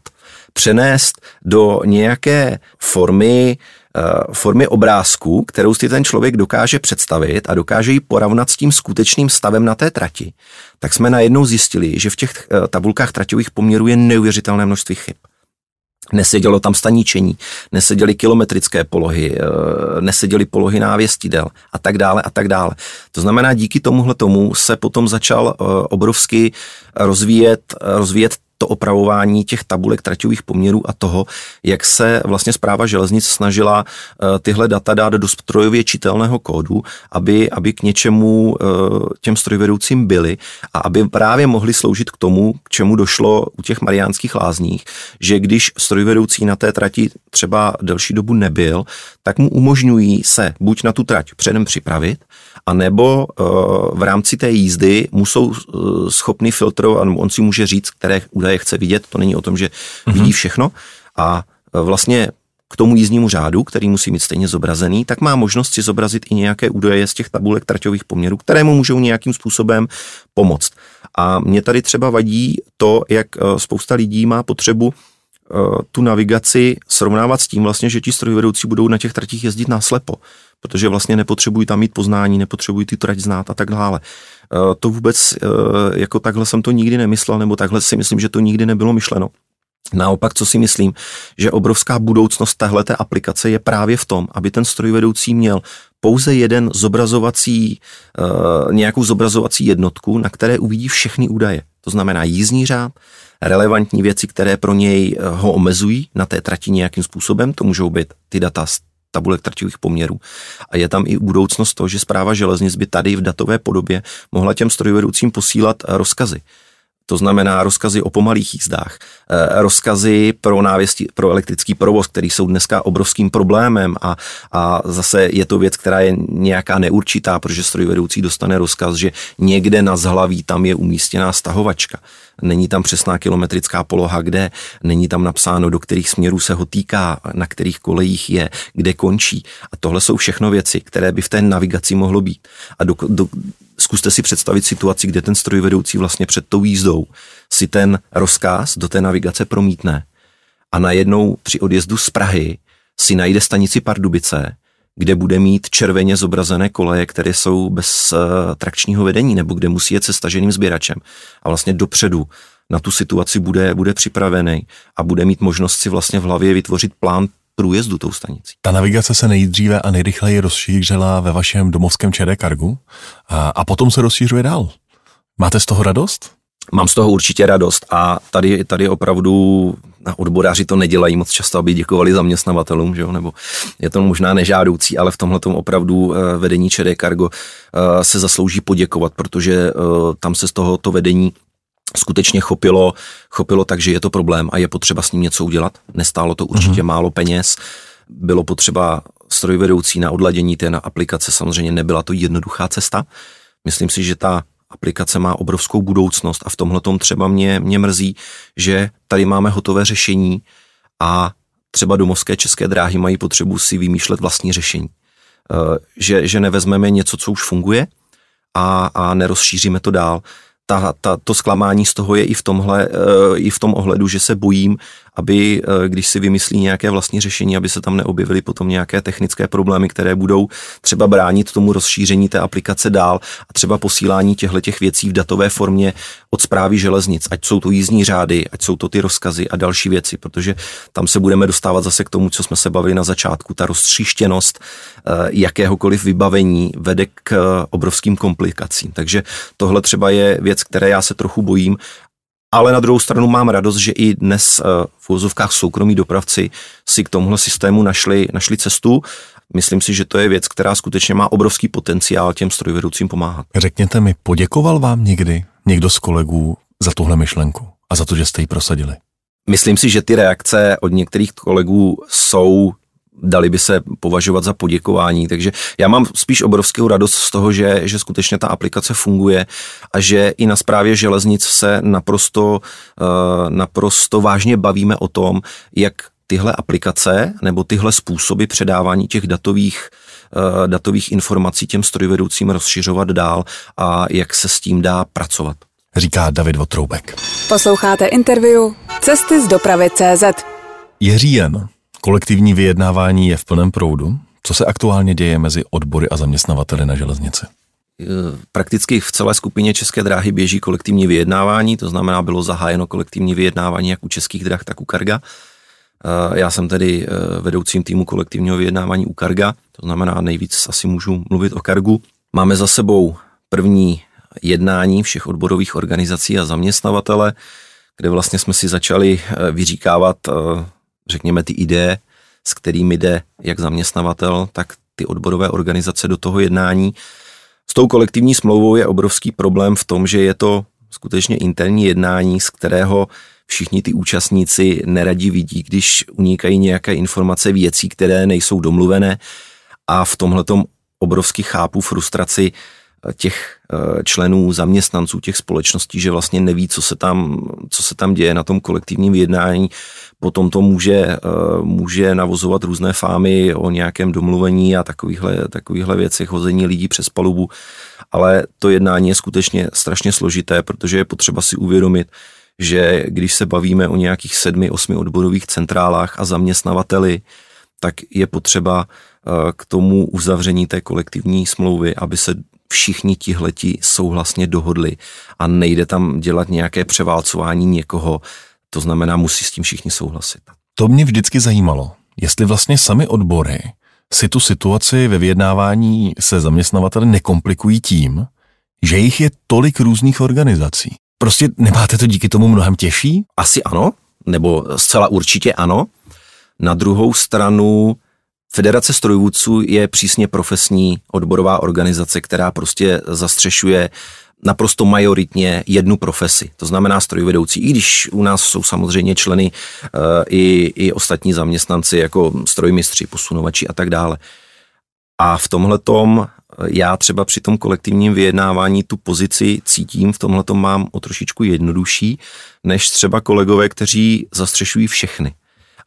přenést do nějaké formy, eh, formy obrázku, kterou si ten člověk dokáže představit a dokáže ji porovnat s tím skutečným stavem na té trati, tak jsme najednou zjistili, že v těch eh, tabulkách traťových poměrů je neuvěřitelné množství chyb. Nesedělo tam staničení, neseděly kilometrické polohy, eh, neseděly polohy návěstidel a tak dále a tak dále. To znamená, díky tomuhle tomu se potom začal eh, obrovsky rozvíjet, rozvíjet to opravování těch tabulek traťových poměrů a toho, jak se vlastně zpráva železnic snažila eh, tyhle data dát do strojově čitelného kódu, aby, aby k něčemu eh, těm strojvedoucím byly a aby právě mohli sloužit k tomu, k čemu došlo u těch mariánských lázních, že když strojvedoucí na té trati třeba delší dobu nebyl, tak mu umožňují se buď na tu trať předem připravit, a nebo uh, v rámci té jízdy mu jsou schopni filtrovat, on si může říct, které údaje chce vidět, to není o tom, že mm-hmm. vidí všechno a uh, vlastně k tomu jízdnímu řádu, který musí mít stejně zobrazený, tak má možnost si zobrazit i nějaké údaje z těch tabulek traťových poměrů, které mu můžou nějakým způsobem pomoct. A mě tady třeba vadí to, jak spousta lidí má potřebu tu navigaci srovnávat s tím vlastně, že ti strojvedoucí budou na těch tratích jezdit náslepo protože vlastně nepotřebují tam mít poznání, nepotřebují ty trať znát a tak dále. Eh, to vůbec eh, jako takhle jsem to nikdy nemyslel, nebo takhle si myslím, že to nikdy nebylo myšleno. Naopak, co si myslím, že obrovská budoucnost téhleté aplikace je právě v tom, aby ten strojvedoucí měl pouze jeden zobrazovací, uh, nějakou zobrazovací jednotku, na které uvidí všechny údaje. To znamená jízdní řád, relevantní věci, které pro něj ho omezují na té trati nějakým způsobem, to můžou být ty data z tabulek traťových poměrů. A je tam i budoucnost to, že zpráva železnic by tady v datové podobě mohla těm strojvedoucím posílat eh, rozkazy. To znamená rozkazy o pomalých jízdách, eh, rozkazy pro návěstí, pro elektrický provoz, který jsou dneska obrovským problémem a, a zase je to věc, která je nějaká neurčitá, protože strojvedoucí dostane rozkaz, že někde na zhlaví tam je umístěná stahovačka není tam přesná kilometrická poloha, kde, není tam napsáno, do kterých směrů se ho týká, na kterých kolejích je, kde končí. A tohle jsou všechno věci, které by v té navigaci mohlo být. A do, do, zkuste si představit situaci, kde ten strojvedoucí vlastně před tou jízdou si ten rozkaz do té navigace promítne a najednou při odjezdu z Prahy si najde stanici Pardubice, kde bude mít červeně zobrazené koleje, které jsou bez uh, trakčního vedení, nebo kde musí jet se staženým sběračem. A vlastně dopředu na tu situaci bude, bude připravený a bude mít možnost si vlastně v hlavě vytvořit plán průjezdu tou stanicí. Ta navigace se nejdříve a nejrychleji rozšířila ve vašem domovském ČD Cargu a, a potom se rozšířuje dál. Máte z toho radost? Mám z toho určitě radost a tady, tady opravdu na odboráři to nedělají moc často, aby děkovali zaměstnavatelům, že jo? nebo je to možná nežádoucí, ale v tomhle opravdu eh, vedení ČD Cargo eh, se zaslouží poděkovat, protože eh, tam se z toho to vedení skutečně chopilo, chopilo tak, že je to problém a je potřeba s ním něco udělat. Nestálo to určitě mm-hmm. málo peněz, bylo potřeba strojvedoucí na odladění té aplikace, samozřejmě nebyla to jednoduchá cesta. Myslím si, že ta aplikace má obrovskou budoucnost a v tomhle tom třeba mě, mě mrzí, že tady máme hotové řešení a třeba domovské české dráhy mají potřebu si vymýšlet vlastní řešení. Eh, že, že nevezmeme něco, co už funguje a, a nerozšíříme to dál ta, ta, to zklamání z toho je i v, tomhle, eh, i v tom ohledu, že se bojím, aby, eh, když si vymyslí nějaké vlastní řešení, aby se tam neobjevily potom nějaké technické problémy, které budou třeba bránit tomu rozšíření té aplikace dál a třeba posílání těchto těch věcí v datové formě od zprávy železnic, ať jsou to jízdní řády, ať jsou to ty rozkazy a další věci, protože tam se budeme dostávat zase k tomu, co jsme se bavili na začátku, ta roztříštěnost eh, jakéhokoliv vybavení vede k obrovským komplikacím. Takže tohle třeba je věc, které já se trochu bojím ale na druhou stranu mám radost, že i dnes eh, v úzovkách soukromí dopravci si k tomuhle systému našli, našli cestu. Myslím si, že to je věc, která skutečně má obrovský potenciál těm strojvedoucím pomáhat. Řekněte mi, poděkoval vám někdy někdo z kolegů za tuhle myšlenku a za to, že jste ji prosadili? Myslím si, že ty reakce od některých kolegů jsou dali by se považovat za poděkování. Takže já mám spíš obrovskou radost z toho, že, že skutečně ta aplikace funguje a že i na správě železnic se naprosto, uh, naprosto vážně bavíme o tom, jak tyhle aplikace nebo tyhle způsoby předávání těch datových uh, datových informací těm strojvedoucím rozšiřovat dál a jak se s tím dá pracovat. Říká David Votroubek. Posloucháte interview Cesty z dopravy CZ. Je říjen. Kolektivní vyjednávání je v plném proudu. Co se aktuálně děje mezi odbory a zaměstnavateli na železnici? E, prakticky v celé skupině České dráhy běží kolektivní vyjednávání, to znamená, bylo zahájeno kolektivní vyjednávání jak u Českých drah, tak u Karga. E, já jsem tedy e, vedoucím týmu kolektivního vyjednávání u Karga, to znamená nejvíc asi můžu mluvit o Kargu. Máme za sebou první jednání všech odborových organizací a zaměstnavatele, kde vlastně jsme si začali vyříkávat řekněme, ty ideje, s kterými jde jak zaměstnavatel, tak ty odborové organizace do toho jednání. S tou kolektivní smlouvou je obrovský problém v tom, že je to skutečně interní jednání, z kterého všichni ty účastníci neradí vidí, když unikají nějaké informace věcí, které nejsou domluvené a v tomhle obrovsky chápu frustraci těch eh, členů, zaměstnanců těch společností, že vlastně neví, co se tam, co se tam děje na tom kolektivním vyjednání. Potom to může, eh, může navozovat různé fámy o nějakém domluvení a takovýchhle, takovýchhle věcech, hození lidí přes palubu. Ale to jednání je skutečně strašně složité, protože je potřeba si uvědomit, že když se bavíme o nějakých sedmi, osmi odborových centrálách a zaměstnavateli, tak je potřeba eh, k tomu uzavření té kolektivní smlouvy, aby se všichni tihleti souhlasně dohodli a nejde tam dělat nějaké převálcování někoho, to znamená, musí s tím všichni souhlasit. To mě vždycky zajímalo, jestli vlastně sami odbory si tu situaci ve vyjednávání se zaměstnavateli nekomplikují tím, že jich je tolik různých organizací. Prostě nemáte to díky tomu mnohem těžší? Asi ano, nebo zcela určitě ano. Na druhou stranu Federace strojvůdců je přísně profesní odborová organizace, která prostě zastřešuje naprosto majoritně jednu profesi, to znamená strojvedoucí, i když u nás jsou samozřejmě členy uh, i, i ostatní zaměstnanci, jako strojmistři, posunovači a tak dále. A v tomhle tom eh, já třeba při tom kolektivním vyjednávání tu pozici cítím, v tomhle tom mám o trošičku jednodušší, než třeba kolegové, kteří zastřešují všechny.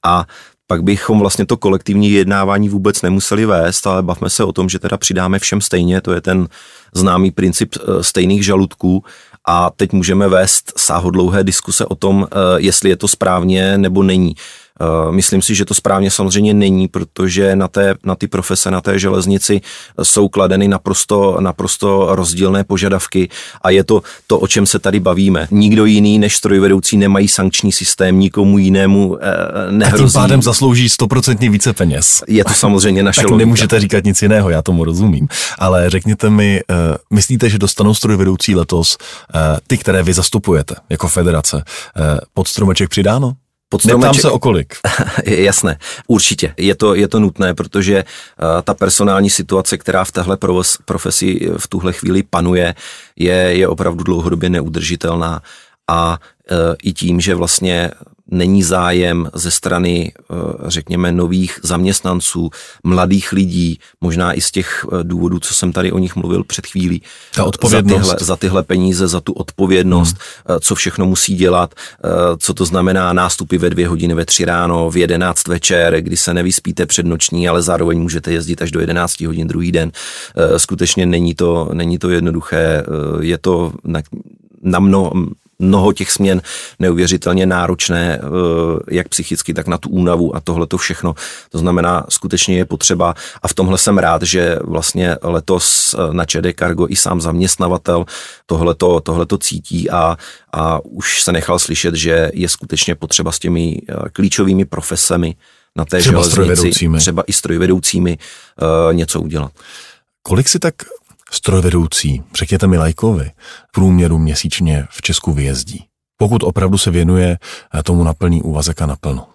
A pak bychom vlastně to kolektivní vyjednávání vůbec nemuseli vést, ale bavme se o tom, že teda přidáme všem stejně, to je ten známý princip eh, stejných žaludků a teď můžeme vést sáhodlouhé diskuse o tom, eh, jestli je to správně nebo není. Eh, myslím si, že to správně samozřejmě není, protože na, té, na ty profese, na té železnici jsou kladeny naprosto, naprosto rozdílné požadavky a je to to, o čem se tady bavíme. Nikdo jiný než strojvedoucí nemají sankční systém, nikomu jinému eh, nehrozí. A tím pádem zaslouží stoprocentně více peněz. Je to samozřejmě naše tak logika. nemůžete říkat nic jiného, já tomu rozumím. Ale řekněte mi, uh, myslíte, že dostanou strojvedoucí letos uh, ty, které vy zastupujete jako federace, pod stromeček přidáno? Pod stromeček... se o kolik. Jasné, určitě. Je to, je to nutné, protože uh, ta personální situace, která v téhle profesi v tuhle chvíli panuje, je, je opravdu dlouhodobě neudržitelná a uh, i tím, že vlastně není zájem ze strany, eh, řekněme, nových zaměstnanců, mladých lidí, možná i z těch eh, důvodů, co jsem tady o nich mluvil před chvílí. Ta odpovědnost. Za tyhle, za tyhle peníze, za tu odpovědnost, hmm. co všechno musí dělat, co to znamená nástupy ve dvě hodiny ve tři ráno, v jedenáct večer, kdy se nevyspíte před noční, ale zároveň můžete jezdit až do jedenácti hodin druhý den. Skutečně není to, není to jednoduché, je to na, na mno, mnoho těch směn neuvěřitelně náročné, eh, jak psychicky, tak na tu únavu a tohle to všechno. To znamená, skutečně je potřeba a v tomhle jsem rád, že vlastně letos eh, na ČD Cargo i sám zaměstnavatel tohleto, tohleto cítí a, a už se nechal slyšet, že je skutečně potřeba s těmi eh, klíčovými profesemi na té třeba železnici, třeba i strojvedoucími, něco udělat. Kolik si tak strojvedoucí, řekněte mi lajkovi, průměru měsíčně v Česku vyjezdí. Pokud opravdu se věnuje eh, tomu naplní úvazek a naplno.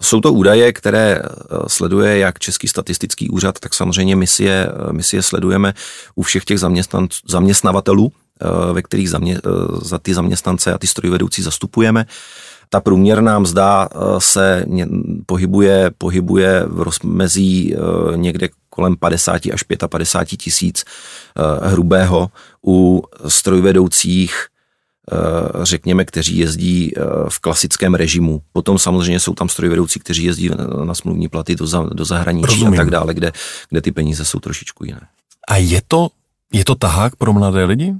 Jsou to údaje, které eh, sleduje jak Český statistický úřad, tak samozřejmě my si je, eh, my si je sledujeme u všech těch zaměstnavatelů, ve kterých zamě, za ty zaměstnance a ty strojvedoucí zastupujeme. Ta průměrná mzda se pohybuje, pohybuje v rozmezí někde kolem 50 až 55 tisíc eh, hrubého u strojvedoucích, eh, řekněme, kteří jezdí eh, v klasickém režimu. Potom samozřejmě jsou tam strojvedoucí, kteří jezdí na smluvní platy do, za, do zahraničí Rozumím. a tak dále, kde, kde ty peníze jsou trošičku jiné. A je to, je to tahák pro mladé lidi?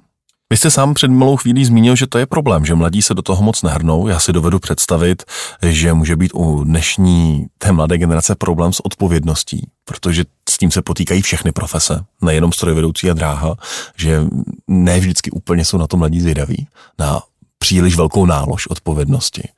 Vy jste sám před malou chvílí zmínil, že to je problém, že mladí se do toho moc nehrnou. Já si dovedu představit, že může být u dnešní té mladé generace problém s odpovědností, protože s tím se potýkají všechny profese, nejenom strojvedoucí a dráha, že ne vždycky úplně jsou na to mladí zvědaví, na příliš velkou nálož odpovědnosti.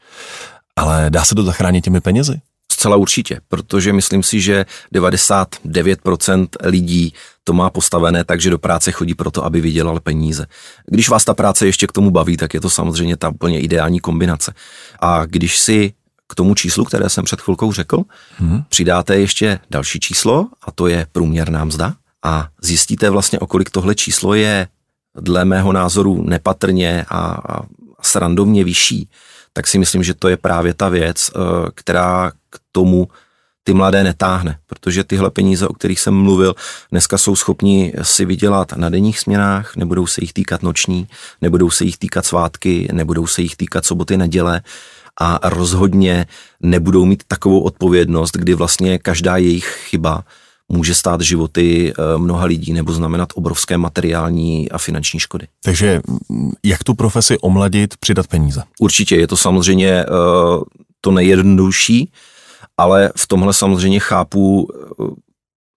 Ale dá se to zachránit těmi penězi? Zcela určitě, protože myslím si, že 99% lidí to má postavené tak, že do práce chodí proto, aby vydělal peníze. Když vás ta práce ještě k tomu baví, tak je to samozřejmě ta úplně ideální kombinace. A když si k tomu číslu, které jsem před chvilkou řekl, hmm. přidáte ještě další číslo a to je průměrná mzda a zjistíte vlastně, o kolik tohle číslo je dle mého názoru nepatrně a, a srandovně vyšší, tak si myslím, že to je právě ta věc, eh, která k tomu ty mladé netáhne, protože tyhle peníze, o kterých jsem mluvil, dneska jsou schopni si vydělat na denních směnách, nebudou se jich týkat noční, nebudou se jich týkat svátky, nebudou se jich týkat soboty, neděle a rozhodně nebudou mít takovou odpovědnost, kdy vlastně každá jejich chyba může stát životy eh, mnoha lidí nebo znamenat obrovské materiální a finanční škody. Takže jak tu profesi omladit, přidat peníze? Určitě, je to samozřejmě eh, to nejjednodušší, ale v tomhle samozřejmě chápu eh,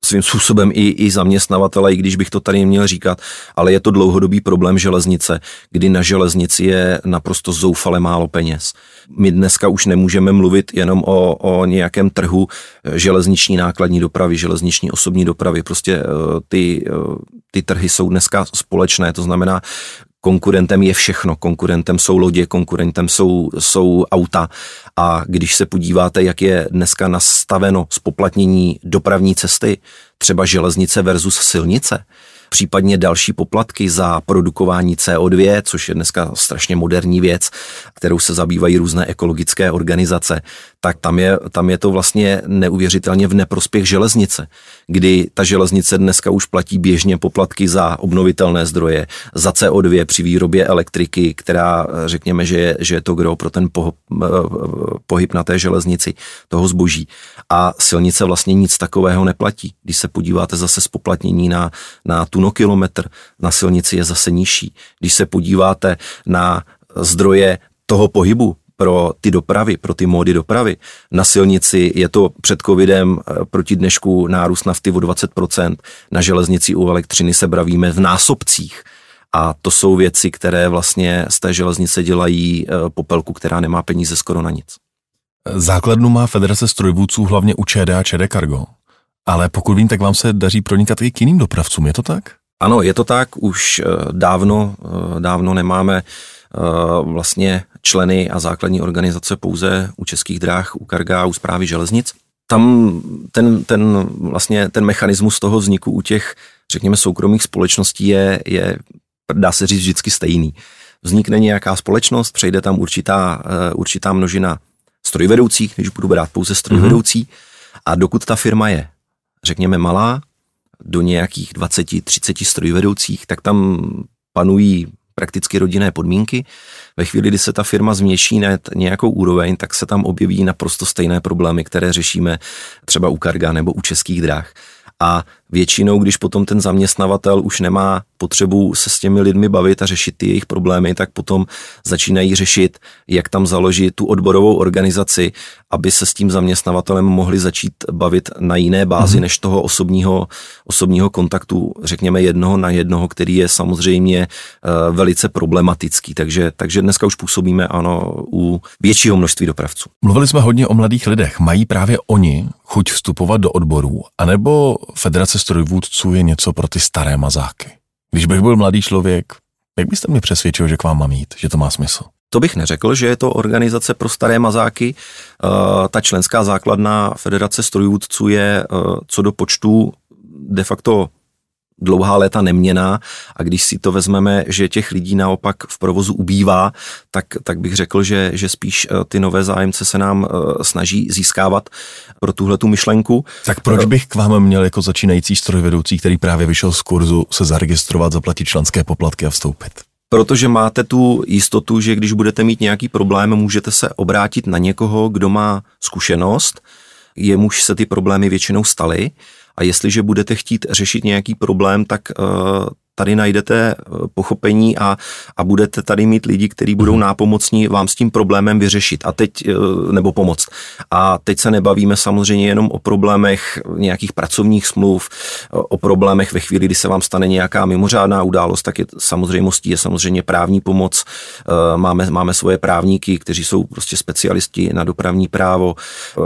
svým způsobem i, i zaměstnavatele, i když bych to tady měl říkat, ale je to dlouhodobý problém železnice, kdy na železnici je naprosto zoufale málo peněz. My dneska už nemůžeme mluvit jenom o, o nějakém trhu eh, železniční nákladní dopravy, železniční osobní dopravy. Prostě eh, ty, ty trhy jsou dneska společné, to znamená, konkurentem je všechno. Konkurentem jsou lodě, konkurentem jsou, jsou auta. A když se podíváte, jak je dneska nastaveno spoplatnění dopravní cesty, třeba železnice versus silnice, případně další poplatky za produkování CO2, což je dneska strašně moderní věc, kterou se zabývají různé ekologické organizace, tak tam je, tam je to vlastně neuvěřitelně v neprospěch železnice, kdy ta železnice dneska už platí běžně poplatky za obnovitelné zdroje, za CO2 při výrobě elektriky, která řekněme, že je, že je to kdo pro ten pohyb, pohyb na té železnici toho zboží. A silnice vlastně nic takového neplatí. Když se podíváte zase spoplatnění na, na tunokilometr, na silnici je zase nižší. Když se podíváte na zdroje toho pohybu, pro ty dopravy, pro ty módy dopravy. Na silnici je to před covidem eh, proti dnešku nárůst nafty o 20%, na železnici u elektřiny se bravíme v násobcích. A to jsou věci, které vlastně z té železnice dělají eh, popelku, která nemá peníze skoro na nic. Základnu má Federace strojvůdců hlavně u ČD a ČD Cargo. Ale pokud vím, tak vám se daří pronikat i k jiným dopravcům, je to tak? Ano, je to tak, už dávno, dávno nemáme vlastně členy a základní organizace pouze u českých dráh, u Karga a u zprávy železnic. Tam ten, ten, vlastně ten mechanismus toho vzniku u těch, řekněme, soukromých společností je, je, dá se říct, vždycky stejný. Vznikne nějaká společnost, přejde tam určitá, eh, určitá množina strojvedoucích, když budu brát pouze strojvedoucí, mm-hmm. a dokud ta firma je, řekněme, malá, do nějakých 20-30 strojvedoucích, tak tam panují prakticky rodinné podmínky. Ve chvíli, kdy se ta firma změší na nějakou úroveň, tak se tam objeví naprosto stejné problémy, které řešíme třeba u Karga nebo u českých dráh. A většinou, když potom ten zaměstnavatel už nemá potřebu se s těmi lidmi bavit a řešit ty jejich problémy, tak potom začínají řešit, jak tam založit tu odborovou organizaci, aby se s tím zaměstnavatelem mohli začít bavit na jiné bázi, mm-hmm. než toho osobního, osobního kontaktu, řekněme jednoho na jednoho, který je samozřejmě uh, velice problematický. Takže, takže dneska už působíme ano u většího množství dopravců. Mluvili jsme hodně o mladých lidech. Mají právě oni chuť vstupovat do odborů? Anebo Federace strojvůdců je něco pro ty staré mazáky? Když bych byl mladý člověk, jak byste mě přesvědčil, že k vám mám jít, že to má smysl? To bych neřekl, že je to organizace pro staré mazáky. Uh, ta členská základna Federace strojvůdců je uh, co do počtu de facto dlouhá léta neměná a když si to vezmeme, že těch lidí naopak v provozu ubývá, tak, tak bych řekl, že, že spíš eh, ty nové zájemce se nám eh, snaží získávat pro tuhle tu myšlenku. Tak proč bych k vám měl jako začínající strojvedoucí, který právě vyšel z kurzu, se zaregistrovat, zaplatit členské poplatky a vstoupit? Protože máte tu jistotu, že když budete mít nějaký problém, můžete se obrátit na někoho, kdo má zkušenost, jemuž se ty problémy většinou staly. A jestliže budete chtít řešit nějaký problém, tak uh, tady najdete eh, pochopení a, a budete tady mít lidi, kteří budou mhm. nápomocní vám s tím problémem vyřešit a teď, eh, nebo pomoct. A teď se nebavíme samozřejmě jenom o problémech nějakých pracovních smluv, o problémech ve chvíli, kdy se vám stane nějaká mimořádná událost, tak je samozřejmostí je samozřejmě právní pomoc. Máme, máme svoje právníky, kteří jsou prostě specialisti na dopravní právo.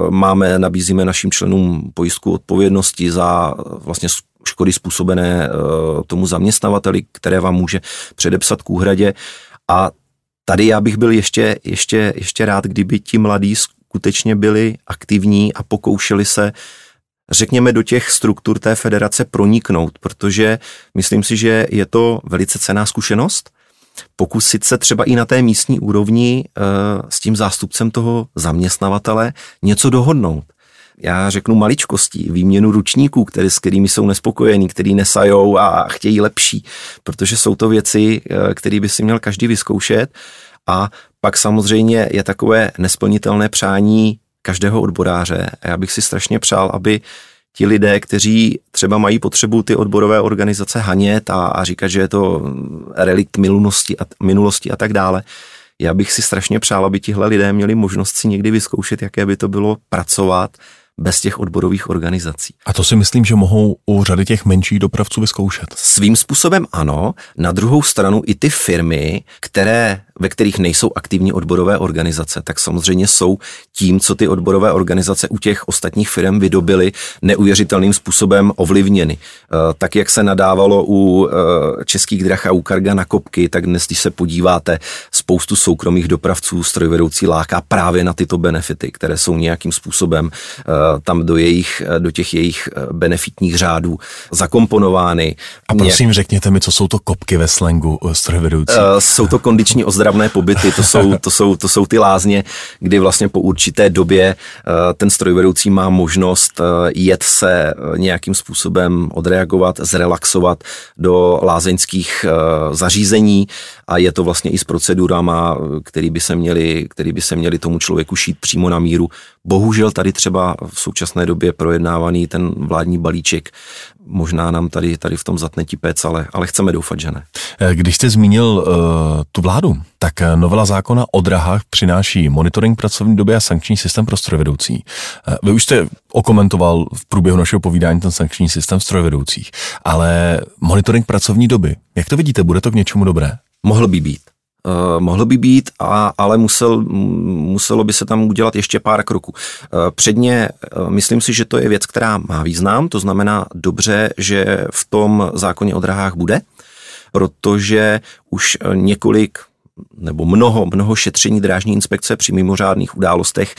Máme, nabízíme našim členům pojistku odpovědnosti za vlastně škody způsobené eh, tomu zaměstnavateli, které vám může předepsat k úhradě. A tady já bych byl ještě, ještě, ještě rád, kdyby ti mladí skutečně byli aktivní a pokoušeli se řekněme, do těch struktur té federace proniknout, protože myslím si, že je to velice cená zkušenost. Pokusit se třeba i na té místní úrovni e, s tím zástupcem toho zaměstnavatele něco dohodnout já řeknu maličkostí, výměnu ručníků, které, s kterými jsou nespokojení, který nesajou a chtějí lepší, protože jsou to věci, eh, které by si měl každý vyzkoušet. A pak samozřejmě je takové nesplnitelné přání každého odboráře. A já bych si strašně přál, aby ti lidé, kteří třeba mají potřebu ty odborové organizace hanět a, a říkat, že je to relikt minulosti a, minulosti a tak dále, já bych si strašně přál, aby tihle lidé měli možnost si někdy vyzkoušet, jaké by to bylo pracovat bez těch odborových organizací. A to si myslím, že mohou u řady těch menších dopravců vyzkoušet. Svým způsobem ano. Na druhou stranu i ty firmy, které ve kterých nejsou aktivní odborové organizace, tak samozřejmě jsou tím, co ty odborové organizace u těch ostatních firm vydobily, neuvěřitelným způsobem ovlivněny. Eh, tak, jak se nadávalo u eh, českých drah a u Karga na kopky, tak dnes, když se podíváte, spoustu soukromých dopravců strojvedoucí láká právě na tyto benefity, které jsou nějakým způsobem eh, tam do, jejich, do těch jejich benefitních řádů zakomponovány. A prosím, řekněte mi, co jsou to kopky ve slangu strojvedoucí? Jsou to kondiční ozdravení ozdravné pobyty, to jsou, to, jsou, to jsou ty lázně, kdy vlastně po určité době eh, ten strojvedoucí má možnost eh, jet se eh, nějakým způsobem odreagovat, zrelaxovat do lázeňských zařízení a je to vlastně i s procedurama, který by se měli, který by se měli tomu člověku šít přímo na míru. Bohužel tady třeba v současné době projednávaný ten vládní balíček možná nám tady, tady v tom zatne tipec, ale, ale chceme doufat, že ne. Když jste zmínil uh, tu vládu, tak novela zákona o drahách přináší monitoring pracovní doby a sankční systém pro strojvedoucí. Vy už jste okomentoval v průběhu našeho povídání ten sankční systém strojvedoucích, ale monitoring pracovní doby, jak to vidíte, bude to k něčemu dobré? Mohl by být. Uh, mohlo by být, a, ale musel, muselo by se tam udělat ještě pár kroků. Uh, předně uh, myslím si, že to je věc, která má význam, to znamená dobře, že v tom zákoně o drahách bude, protože už několik nebo mnoho, mnoho šetření drážní inspekce při mimořádných událostech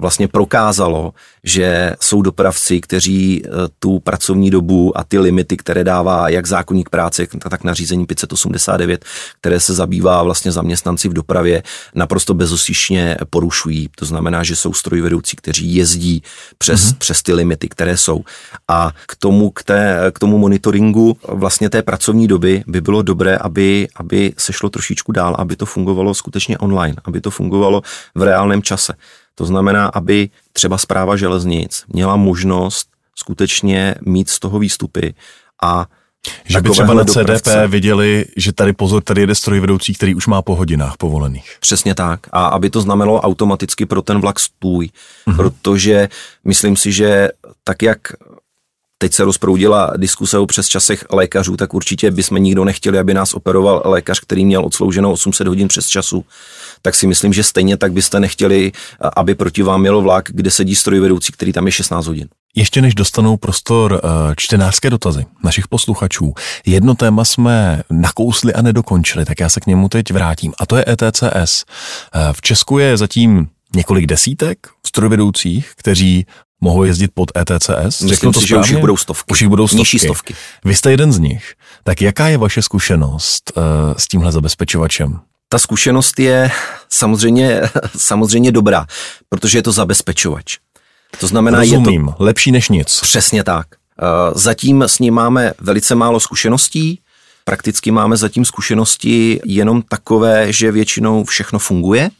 vlastně prokázalo, že jsou dopravci, kteří eh, tu pracovní dobu a ty limity, které dává jak zákonník práce, tak nařízení 589, které se zabývá vlastně zaměstnanci v dopravě, naprosto bezosišně porušují. To znamená, že jsou strojvedoucí, kteří jezdí přes, mm-hmm. přes ty limity, které jsou. A k tomu, k, té, k tomu monitoringu vlastně té pracovní doby by bylo dobré, aby, aby se šlo trošičku dál, aby to fungovalo skutečně online, aby to fungovalo v reálném čase. To znamená, aby třeba zpráva železnic měla možnost skutečně mít z toho výstupy a že by třeba na CDP dopravce. viděli, že tady pozor, tady jede strojvedoucí, který už má po hodinách povolených. Přesně tak. A aby to znamenalo automaticky pro ten vlak stůj. Mm-hmm. Protože myslím si, že tak jak teď se rozproudila diskuse o přes časech lékařů, tak určitě bychom nikdo nechtěli, aby nás operoval lékař, který měl odslouženo 800 hodin přes času. Tak si myslím, že stejně tak byste nechtěli, aby proti vám mělo vlak, kde sedí strojvedoucí, který tam je 16 hodin. Ještě než dostanou prostor eh, čtenářské dotazy našich posluchačů, jedno téma jsme nakousli a nedokončili, tak já se k němu teď vrátím. A to je ETCS. Eh, v Česku je zatím několik desítek strojvedoucích, kteří mohou jezdit pod ETCS? Myslím to si, že už jich budou stovky. Už jich budou stovky. stovky. Vy jste jeden z nich. Tak jaká je vaše zkušenost uh, s tímhle zabezpečovačem? Ta zkušenost je samozřejmě, samozřejmě dobrá, protože je to zabezpečovač. To znamená, Rozumím, je to lepší než nic. Přesně tak. Eh, zatím s ním máme velice málo zkušeností, prakticky máme zatím zkušenosti jenom takové, že většinou všechno funguje,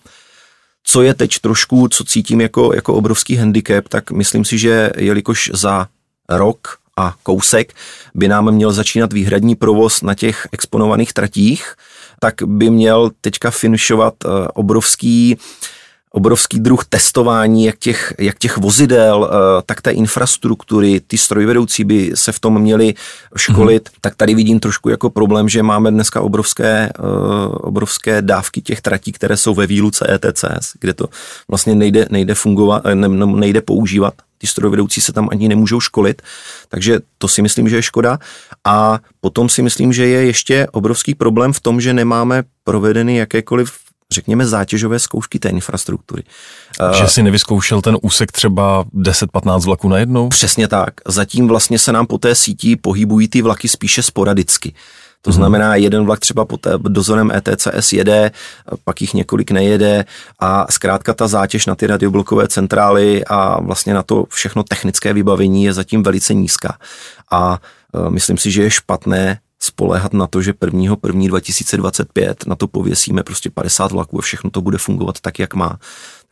co je teď trošku, co cítím jako, jako obrovský handicap, tak myslím si, že jelikož za rok a kousek by nám měl začínat výhradní provoz na těch exponovaných tratích, tak by měl teďka finišovat eh, obrovský obrovský druh testování, jak těch, jak těch vozidel, eh, tak té infrastruktury, ty strojvedoucí by se v tom měli školit, mm-hmm. tak tady vidím trošku jako problém, že máme dneska obrovské, eh, obrovské dávky těch tratí, které jsou ve výluce ETCS, kde to vlastně nejde, nejde fungovat, ne, nejde používat. Ty strojvedoucí se tam ani nemůžou školit, takže to si myslím, že je škoda. A potom si myslím, že je ještě obrovský problém v tom, že nemáme provedeny jakékoliv řekněme, zátěžové zkoušky té infrastruktury. Že si nevyzkoušel ten úsek třeba 10-15 vlaků najednou? Přesně tak. Zatím vlastně se nám po té síti pohybují ty vlaky spíše sporadicky. To mhm. znamená, jeden vlak třeba pod dozorem ETCS jede, pak jich několik nejede a zkrátka ta zátěž na ty radioblokové centrály a vlastně na to všechno technické vybavení je zatím velice nízká. A e, myslím si, že je špatné spoléhat na to, že 1. 1. 2025 na to pověsíme prostě 50 vlaků a všechno to bude fungovat tak, jak má.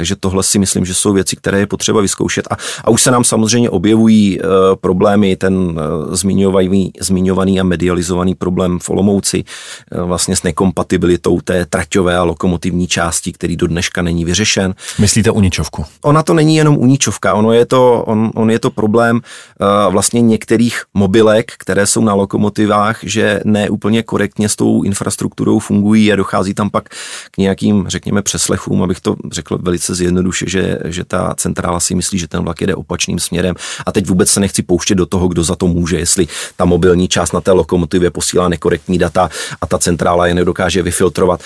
Takže tohle si myslím, že jsou věci, které je potřeba vyzkoušet. A, a už se nám samozřejmě objevují e, problémy, ten e, zmiňovaný, zmiňovaný a medializovaný problém v Olomouci e, vlastně s nekompatibilitou té traťové a lokomotivní části, který do dneška není vyřešen. Myslíte uničovku? Ona to není jenom uničovka, ono je to, on, on je to problém e, vlastně některých mobilek, které jsou na lokomotivách, že ne úplně korektně s tou infrastrukturou fungují a dochází tam pak k nějakým, řekněme, přeslechům, abych to řekl velice velice zjednoduše, že, že ta centrála si myslí, že ten vlak jede opačným směrem. A teď vůbec se nechci pouštět do toho, kdo za to může, jestli ta mobilní část na té lokomotivě posílá nekorektní data a ta centrála je nedokáže vyfiltrovat.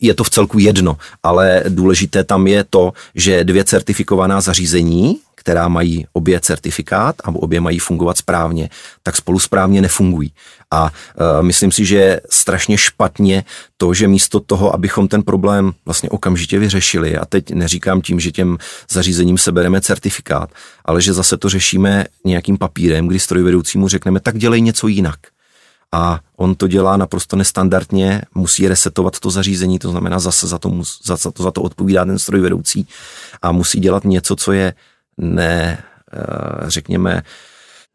Je to v celku jedno, ale důležité tam je to, že dvě certifikovaná zařízení, která mají obě certifikát a obě mají fungovat správně, tak spolu správně nefungují. A uh, myslím si, že je strašně špatně to, že místo toho, abychom ten problém vlastně okamžitě vyřešili, a teď neříkám tím, že těm zařízením sebereme certifikát, ale že zase to řešíme nějakým papírem, kdy strojvedoucímu řekneme, tak dělej něco jinak a on to dělá naprosto nestandardně, musí resetovat to zařízení, to znamená zase za to, za, to, za to odpovídá ten strojvedoucí a musí dělat něco, co je ne, eh, řekněme,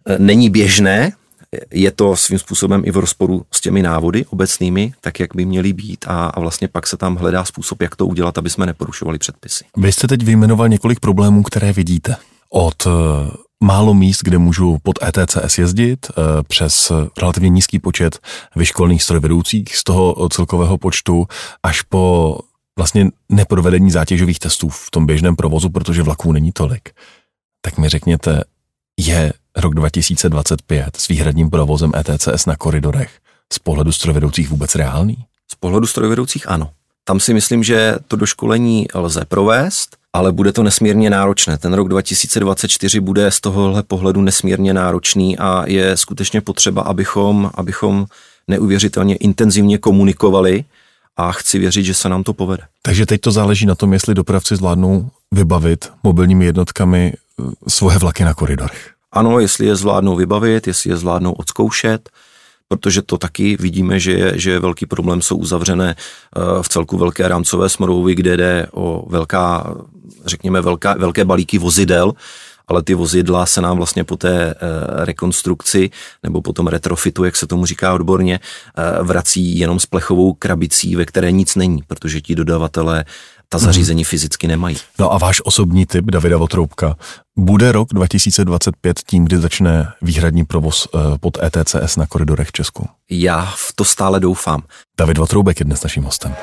eh, není běžné je to svým způsobem i v rozporu s těmi návody obecnými, tak jak by měly být a, a vlastně pak se tam hledá způsob, jak to udělat, aby jsme neporušovali předpisy. Vy jste teď vyjmenoval několik problémů, které vidíte. Od eh, málo míst, kde můžu pod ETCS jezdit, přes relativně nízký počet vyškolných strojvedoucích z toho celkového počtu, až po vlastně neprovedení zátěžových testů v tom běžném provozu, protože vlaků není tolik. Tak mi řekněte, je rok 2025 s výhradním provozem ETCS na koridorech z pohledu strojvedoucích vůbec reálný? Z pohledu strojvedoucích ano. Tam si myslím, že to doškolení lze provést, ale bude to nesmírně náročné. Ten rok 2024 bude z tohohle pohledu nesmírně náročný a je skutečně potřeba, abychom, abychom neuvěřitelně intenzivně komunikovali a chci věřit, že se nám to povede. Takže teď to záleží na tom, jestli dopravci zvládnou vybavit mobilními jednotkami eh, svoje vlaky na koridorech. Ano, jestli je zvládnou vybavit, jestli je zvládnou odzkoušet, protože to taky vidíme, že je, že je velký problém, jsou uzavřené eh, v celku velké rámcové smlouvy, kde jde o velká, řekněme, velká, velké balíky vozidel, ale ty vozidla se nám vlastně po té eh, rekonstrukci nebo po tom retrofitu, jak se tomu říká odborně, eh, vrací jenom s plechovou krabicí, ve které nic není, protože ti dodavatelé ta mhm. zařízení hmm. fyzicky nemají. No a váš osobní typ Davida Votroubka, bude rok 2025 tím, kdy začne výhradní provoz eh, pod ETCS na koridorech v Česku? Já v to stále doufám. David Votroubek je dnes naším hostem.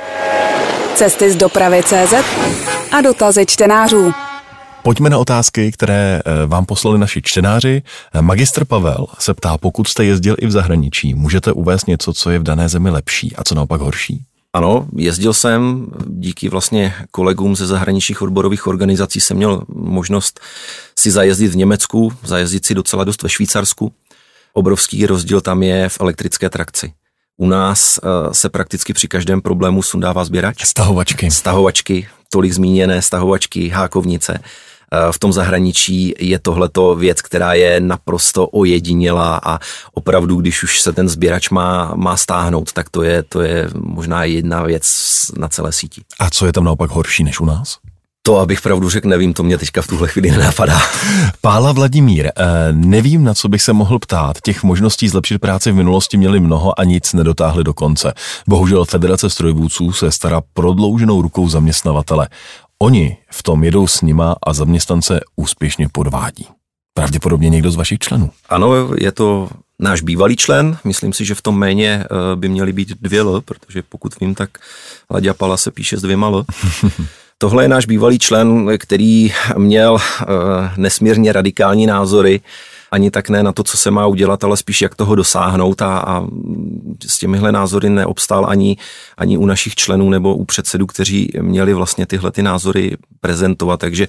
Cesty z dopravy CZ a dotazy čtenářů. Pojďme na otázky, které eh, vám poslali naši čtenáři. Magistr Pavel se ptá, pokud jste jezdil i v zahraničí, můžete uvést něco, co je v dané zemi lepší a co naopak horší? Ano, jezdil jsem, díky vlastně kolegům ze zahraničních odborových organizací jsem měl možnost si zajezdit v Německu, zajezdit si docela dost ve Švýcarsku. Obrovský rozdíl tam je v elektrické trakci. U nás uh, se prakticky při každém problému sundává sběrač. Stahovačky. Stahovačky, tolik zmíněné stahovačky, hákovnice. Eh, v tom zahraničí je tohleto věc, která je naprosto ojedinělá a opravdu, když už se ten sběrač má, má stáhnout, tak to je, to je možná jedna věc na celé síti. A co je tam naopak horší než u nás? To, abych pravdu řekl, nevím, to mě teďka v tuhle chvíli nenapadá. Pála Vladimír, eh, nevím, na co bych se mohl ptát. Těch možností zlepšit práci v minulosti měli mnoho a nic nedotáhli do konce. Bohužel Federace strojvůdců se stará prodlouženou rukou zaměstnavatele. Oni v tom jedou s nima a zaměstnance úspěšně podvádí. Pravděpodobně někdo z vašich členů. Ano, je to náš bývalý člen. Myslím si, že v tom méně eh, by měly být dvě L, protože pokud vím, tak Laďa Pala se píše s dvěma L. Tohle je náš bývalý člen, který měl eh, nesmírně radikální názory, ani tak ne na to, co se má udělat, ale spíš jak toho dosáhnout a, a s těmihle názory neobstál ani, ani u našich členů nebo u předsedů, kteří měli vlastně tyhle ty názory prezentovat, takže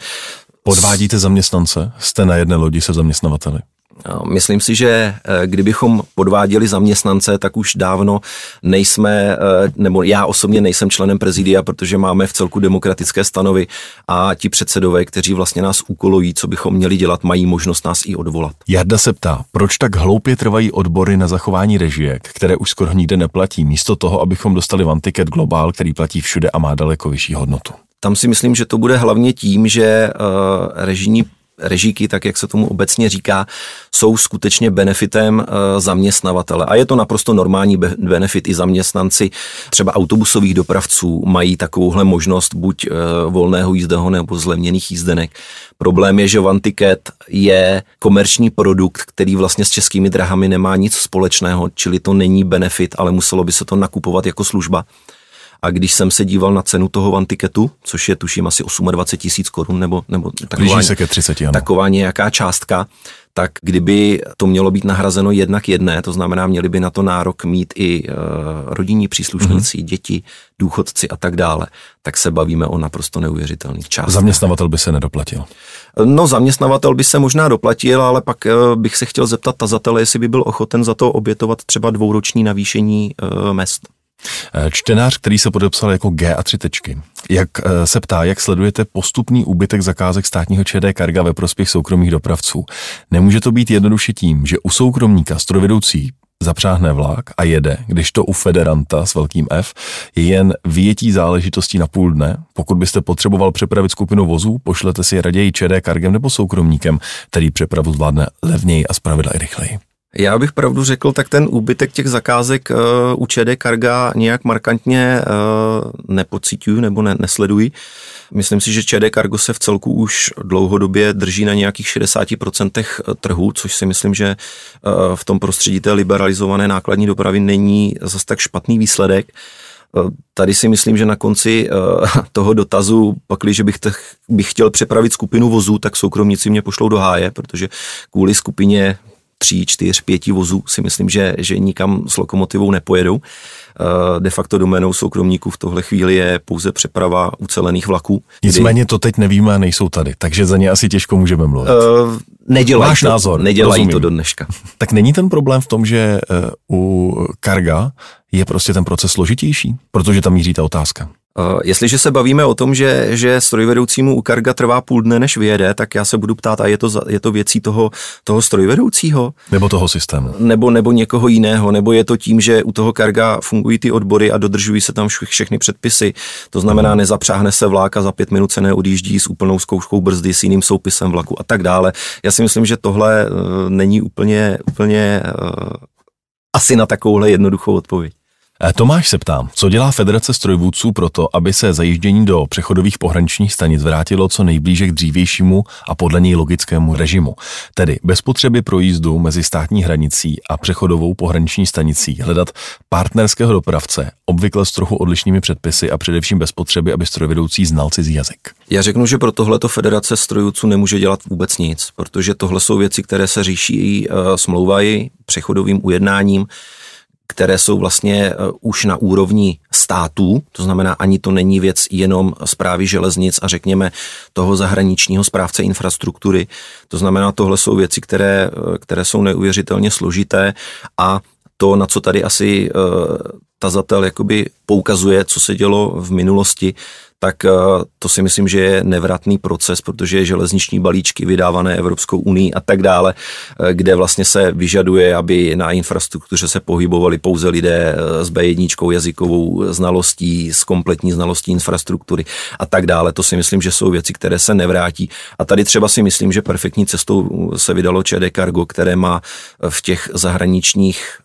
Podvádíte zaměstnance? Jste na jedné lodi se zaměstnavateli? Myslím si, že eh, kdybychom podváděli zaměstnance, tak už dávno nejsme, eh, nebo já osobně nejsem členem prezidia, protože máme v celku demokratické stanovy a ti předsedové, kteří vlastně nás úkolují, co bychom měli dělat, mají možnost nás i odvolat. Jarda se ptá, proč tak hloupě trvají odbory na zachování režijek, které už skoro nikde neplatí, místo toho, abychom dostali Vantiket Global, který platí všude a má daleko vyšší hodnotu. Tam si myslím, že to bude hlavně tím, že uh, režijní režíky, tak jak se tomu obecně říká, jsou skutečně benefitem eh, zaměstnavatele. A je to naprosto normální benefit. I zaměstnanci třeba autobusových dopravců mají takovouhle možnost buď eh, volného jízdného nebo zlevněných jízdenek. Problém je, že Vantiket je komerční produkt, který vlastně s českými drahami nemá nic společného, čili to není benefit, ale muselo by se to nakupovat jako služba. A když jsem se díval na cenu toho vantiketu, což je tuším asi 28 tisíc korun nebo, nebo taková, se ke 30, ano. taková nějaká částka, tak kdyby to mělo být nahrazeno jednak jedné, to znamená, měli by na to nárok mít i uh, rodinní příslušníci, mm-hmm. děti, důchodci a tak dále, tak se bavíme o naprosto neuvěřitelných částkách. Zaměstnavatel by se nedoplatil. No, zaměstnavatel by se možná doplatil, ale pak uh, bych se chtěl zeptat tazatele, jestli by byl ochoten za to obětovat třeba dvouroční navýšení uh, mest. Eh, čtenář, který se podepsal jako G a tři tečky, jak eh, se ptá, jak sledujete postupný úbytek zakázek státního ČD Karga ve prospěch soukromých dopravců. Nemůže to být jednoduše tím, že u soukromníka strojvedoucí zapřáhne vlak a jede, když to u Federanta s velkým F je jen vyjetí záležitostí na půl dne. Pokud byste potřeboval přepravit skupinu vozů, pošlete si raději ČD Kargem nebo soukromníkem, který přepravu zvládne levněji a zpravidla i rychleji. Já bych pravdu řekl, tak ten úbytek těch zakázek uh, u ČD Carga nějak markantně uh, nepocituju nebo ne, nesleduji. Myslím si, že ČD Cargo se v celku už dlouhodobě drží na nějakých 60% trhu, což si myslím, že v tom prostředí té liberalizované nákladní dopravy není zase tak špatný výsledek. Tady si myslím, že na konci toho dotazu, pakliže bych, bych chtěl přepravit skupinu vozů, tak soukromníci mě pošlou do háje, protože kvůli skupině tří, čtyř, pěti vozů si myslím, že, že nikam s lokomotivou nepojedou. Eh, de facto doménou soukromníků v tohle chvíli je pouze přeprava ucelených vlaků. Nicméně to teď nevíme a nejsou tady, takže za ně asi těžko můžeme mluvit. Uh, nedělají Váš to, názor, nedělají rozumím. to do dneška. Tak není ten problém v tom, že uh, u Karga je prostě ten proces složitější, protože tam míří ta otázka. Uh, jestliže se bavíme o tom, že, že strojvedoucímu u karga trvá půl dne, než vyjede, tak já se budu ptát, a je to, je to věcí toho, toho strojvedoucího? Nebo toho systému? Nebo, nebo někoho jiného? Nebo je to tím, že u toho karga fungují ty odbory a dodržují se tam všechny předpisy? To znamená, hmm. nezapřáhne se vlák a za pět minut se neodjíždí s úplnou zkouškou brzdy, s jiným soupisem vlaku a tak dále. Já si myslím, že tohle uh, není úplně, úplně uh, asi na takovouhle jednoduchou odpověď. Eh, Tomáš se ptá, co dělá Federace strojvůdců proto, aby se zajíždění do přechodových pohraničních stanic vrátilo co nejblíže k dřívějšímu a podle něj logickému režimu, tedy bez potřeby projízdu mezi státní hranicí a přechodovou pohraniční stanicí hledat partnerského dopravce, obvykle s trochu odlišnými předpisy a především bez potřeby, aby strojvedoucí znal cizí jazyk. Já řeknu, že pro tohleto Federace strojvůdců nemůže dělat vůbec nic, protože tohle jsou věci, které se říší, uh, smlouvají přechodovým ujednáním, které jsou vlastně uh, už na úrovni států, to znamená, ani to není věc jenom zprávy železnic a řekněme toho zahraničního správce infrastruktury. To znamená, tohle jsou věci, které, uh, které jsou neuvěřitelně složité a to, na co tady asi uh, tazatel jakoby poukazuje, co se dělo v minulosti, tak eh, to si myslím, že je nevratný proces, protože železniční balíčky vydávané Evropskou unii a tak dále, eh, kde vlastně se vyžaduje, aby na infrastruktuře se pohybovali pouze lidé eh, s B1 jazykovou znalostí, s kompletní znalostí infrastruktury a tak dále. To si myslím, že jsou věci, které se nevrátí. A tady třeba si myslím, že perfektní cestou se vydalo ČD Cargo, které má v těch zahraničních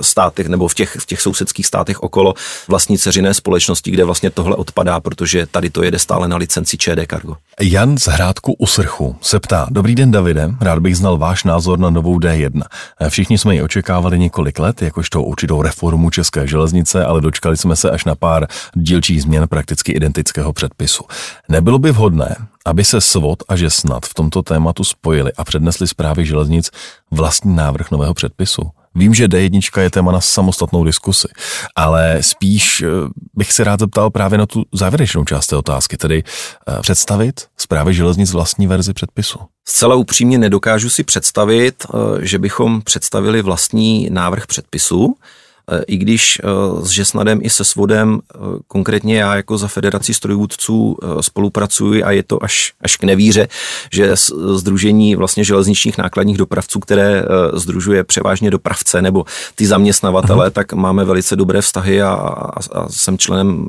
státech nebo v těch, v těch sousedských státech okolo vlastní ceřiné společnosti, kde vlastně tohle odpadá, protože protože tady to jede stále na licenci ČD Cargo. Jan z Hrádku u Srchu se ptá, dobrý den Davide, rád bych znal váš názor na novou D1. Všichni jsme ji očekávali několik let, jakožto určitou reformu České železnice, ale dočkali jsme se až na pár dílčích změn prakticky identického předpisu. Nebylo by vhodné, aby se SVOD a že snad v tomto tématu spojili a přednesli zprávy železnic vlastní návrh nového předpisu? Vím, že D1 je téma na samostatnou diskusi, ale spíš eh, bych se rád zeptal právě na tu závěrečnou část té otázky, tedy eh, představit zprávy železnic vlastní verzi předpisu. Zcela upřímně nedokážu si představit, eh, že bychom představili vlastní návrh předpisu, i když eh, s Žesnadem i se Svodem, eh, konkrétně já jako za Federaci strojvůdců spolupracuji a je to až, až k nevíře, že Združení vlastně železničních nákladních dopravců, které združuje převážně dopravce nebo ty zaměstnavatele, Aha. tak máme velice dobré vztahy a, a, a jsem členem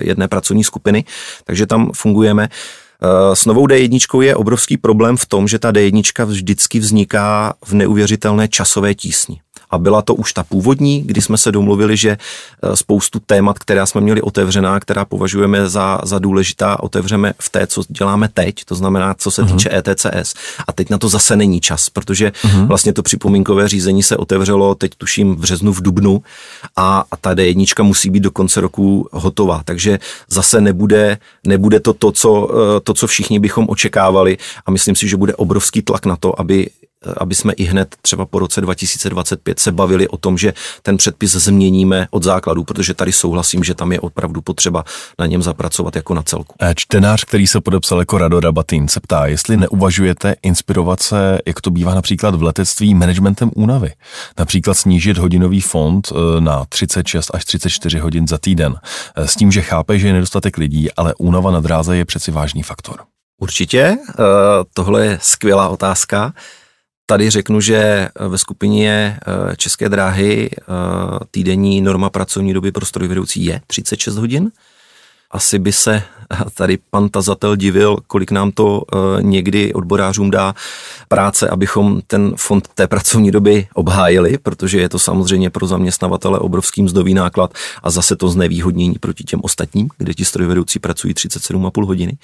jedné pracovní skupiny, takže tam fungujeme. S novou D1 je obrovský problém v tom, že ta D1 vždycky vzniká v neuvěřitelné časové tísni. A byla to už ta původní, kdy jsme se domluvili, že eh, spoustu témat, která jsme měli otevřená, která považujeme za, za důležitá, otevřeme v té, co děláme teď, to znamená, co se uh-huh. týče ETCS. A teď na to zase není čas, protože uh-huh. vlastně to připomínkové řízení se otevřelo teď tuším v březnu, v dubnu a, a ta D1 musí být do konce roku hotová. Takže zase nebude, nebude to to co, eh, to, co všichni bychom očekávali a myslím si, že bude obrovský tlak na to, aby aby jsme i hned třeba po roce 2025 se bavili o tom, že ten předpis změníme od základu, protože tady souhlasím, že tam je opravdu potřeba na něm zapracovat jako na celku. Eh, čtenář, který se podepsal jako Rado Rabatin, se ptá, jestli neuvažujete inspirovat se, jak to bývá například v letectví, managementem únavy. Například snížit hodinový fond eh, na 36 až 34 hodin za týden. Eh, s tím, že chápe, že je nedostatek lidí, ale únava na dráze je přeci vážný faktor. Určitě, tohle je skvělá otázka. Tady řeknu, že ve skupině eh, České dráhy eh, týdenní norma pracovní doby pro strojvedoucí je 36 hodin. asi by se tady pan tazatel divil, kolik nám to eh, někdy odborářům dá práce, abychom ten fond té pracovní doby obhájili, protože je to samozřejmě pro zaměstnavatele obrovský mzdový náklad a zase to znevýhodnění proti těm ostatním, kde ti strojvedoucí pracují 37,5 hodiny.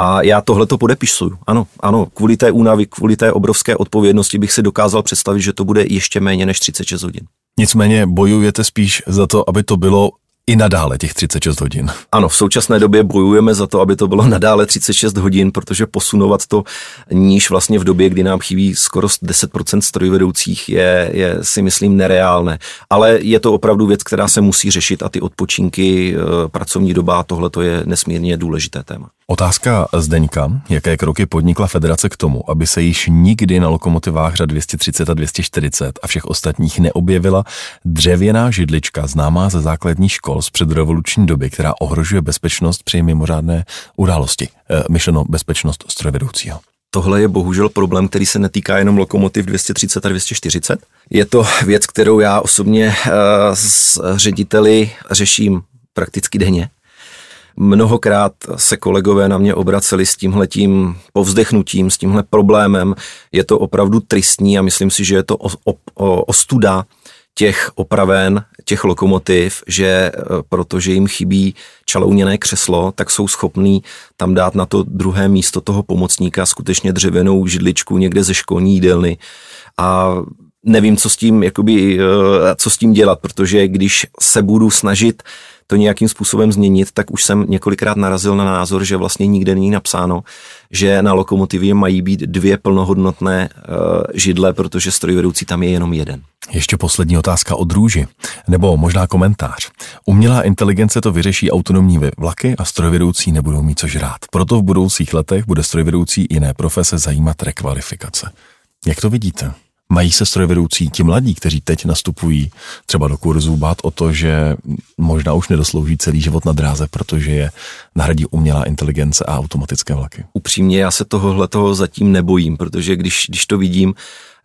A já tohle to podepisuju. Ano, ano, kvůli té únavy, kvůli té obrovské odpovědnosti bych si dokázal představit, že to bude ještě méně než 36 hodin. Nicméně bojujete spíš za to, aby to bylo i nadále těch 36 hodin. Ano, v současné době bojujeme za to, aby to bylo nadále 36 hodin, protože posunovat to níž vlastně v době, kdy nám chybí skoro 10% strojvedoucích je, je si myslím nereálné. Ale je to opravdu věc, která se musí řešit a ty odpočinky, eh, pracovní doba, tohle to je nesmírně důležité téma. Otázka Zdeňka. Jaké kroky podnikla federace k tomu, aby se již nikdy na lokomotivách řad 230 a 240 a všech ostatních neobjevila dřevěná židlička známá ze základních škol z předrevoluční doby, která ohrožuje bezpečnost při mimořádné události, e, myšleno bezpečnost strojvedoucího? Tohle je bohužel problém, který se netýká jenom lokomotiv 230 a 240. Je to věc, kterou já osobně e, s řediteli řeším prakticky denně Mnohokrát se kolegové na mě obraceli s tímhletím povzdechnutím, s tímhle problémem. Je to opravdu tristní a myslím si, že je to ostuda těch opraven, těch lokomotiv, že e, protože jim chybí čalouněné křeslo, tak jsou schopní tam dát na to druhé místo toho pomocníka skutečně dřevěnou židličku někde ze školní jídelny. A nevím, co s tím, jakoby, e, co s tím dělat, protože když se budu snažit to nějakým způsobem změnit, tak už jsem několikrát narazil na názor, že vlastně nikde není napsáno, že na lokomotivě mají být dvě plnohodnotné uh, židle, protože strojvedoucí tam je jenom jeden. Ještě poslední otázka od Růži, nebo možná komentář. Umělá inteligence to vyřeší autonomní vlaky a strojvedoucí nebudou mít co žrát. Proto v budoucích letech bude strojvedoucí jiné profese zajímat rekvalifikace. Jak to vidíte? Mají se strojvedoucí ti mladí, kteří teď nastupují třeba do kurzu, bát o to, že možná už nedoslouží celý život na dráze, protože je nahradí umělá inteligence a automatické vlaky? Upřímně, já se tohohle toho zatím nebojím, protože když, když to vidím,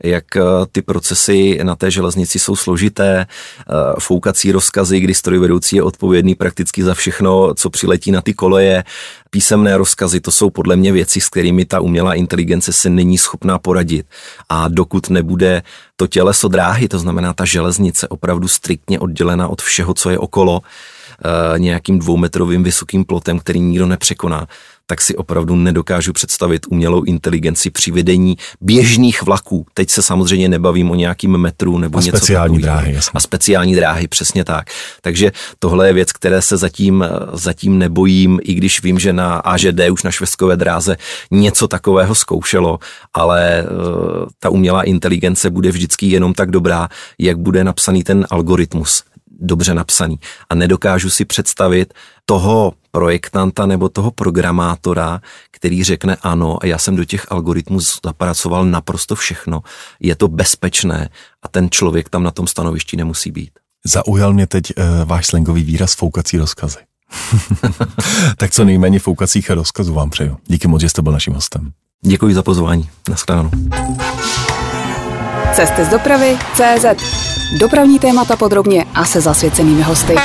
jak eh, ty procesy na té železnici jsou složité, eh, foukací rozkazy, kdy strojvedoucí je odpovědný prakticky za všechno, co přiletí na ty koleje, písemné rozkazy, to jsou podle mě věci, s kterými ta umělá inteligence se není schopná poradit. A dokud nebude to těleso dráhy, to znamená ta železnice opravdu striktně oddělena od všeho, co je okolo, eh, nějakým dvoumetrovým vysokým plotem, který nikdo nepřekoná, tak si opravdu nedokážu představit umělou inteligenci při vedení běžných vlaků. Teď se samozřejmě nebavím o nějakým metru nebo a něco speciální dráhy. Jasný. A speciální dráhy, přesně tak. Takže tohle je věc, které se zatím, zatím nebojím, i když vím, že na AŽD už na švestkové dráze něco takového zkoušelo, ale uh, ta umělá inteligence bude vždycky jenom tak dobrá, jak bude napsaný ten algoritmus dobře napsaný. A nedokážu si představit toho projektanta nebo toho programátora, který řekne ano, a já jsem do těch algoritmů zapracoval naprosto všechno, je to bezpečné a ten člověk tam na tom stanovišti nemusí být. Zaujal mě teď uh, váš slangový výraz foukací rozkazy. tak co nejméně foukacích rozkazů vám přeju. Díky moc, že jste byl naším hostem. Děkuji za pozvání. Naschledanou. Cesty z dopravy CZ. Dopravní témata podrobně a se zasvěcenými hosty.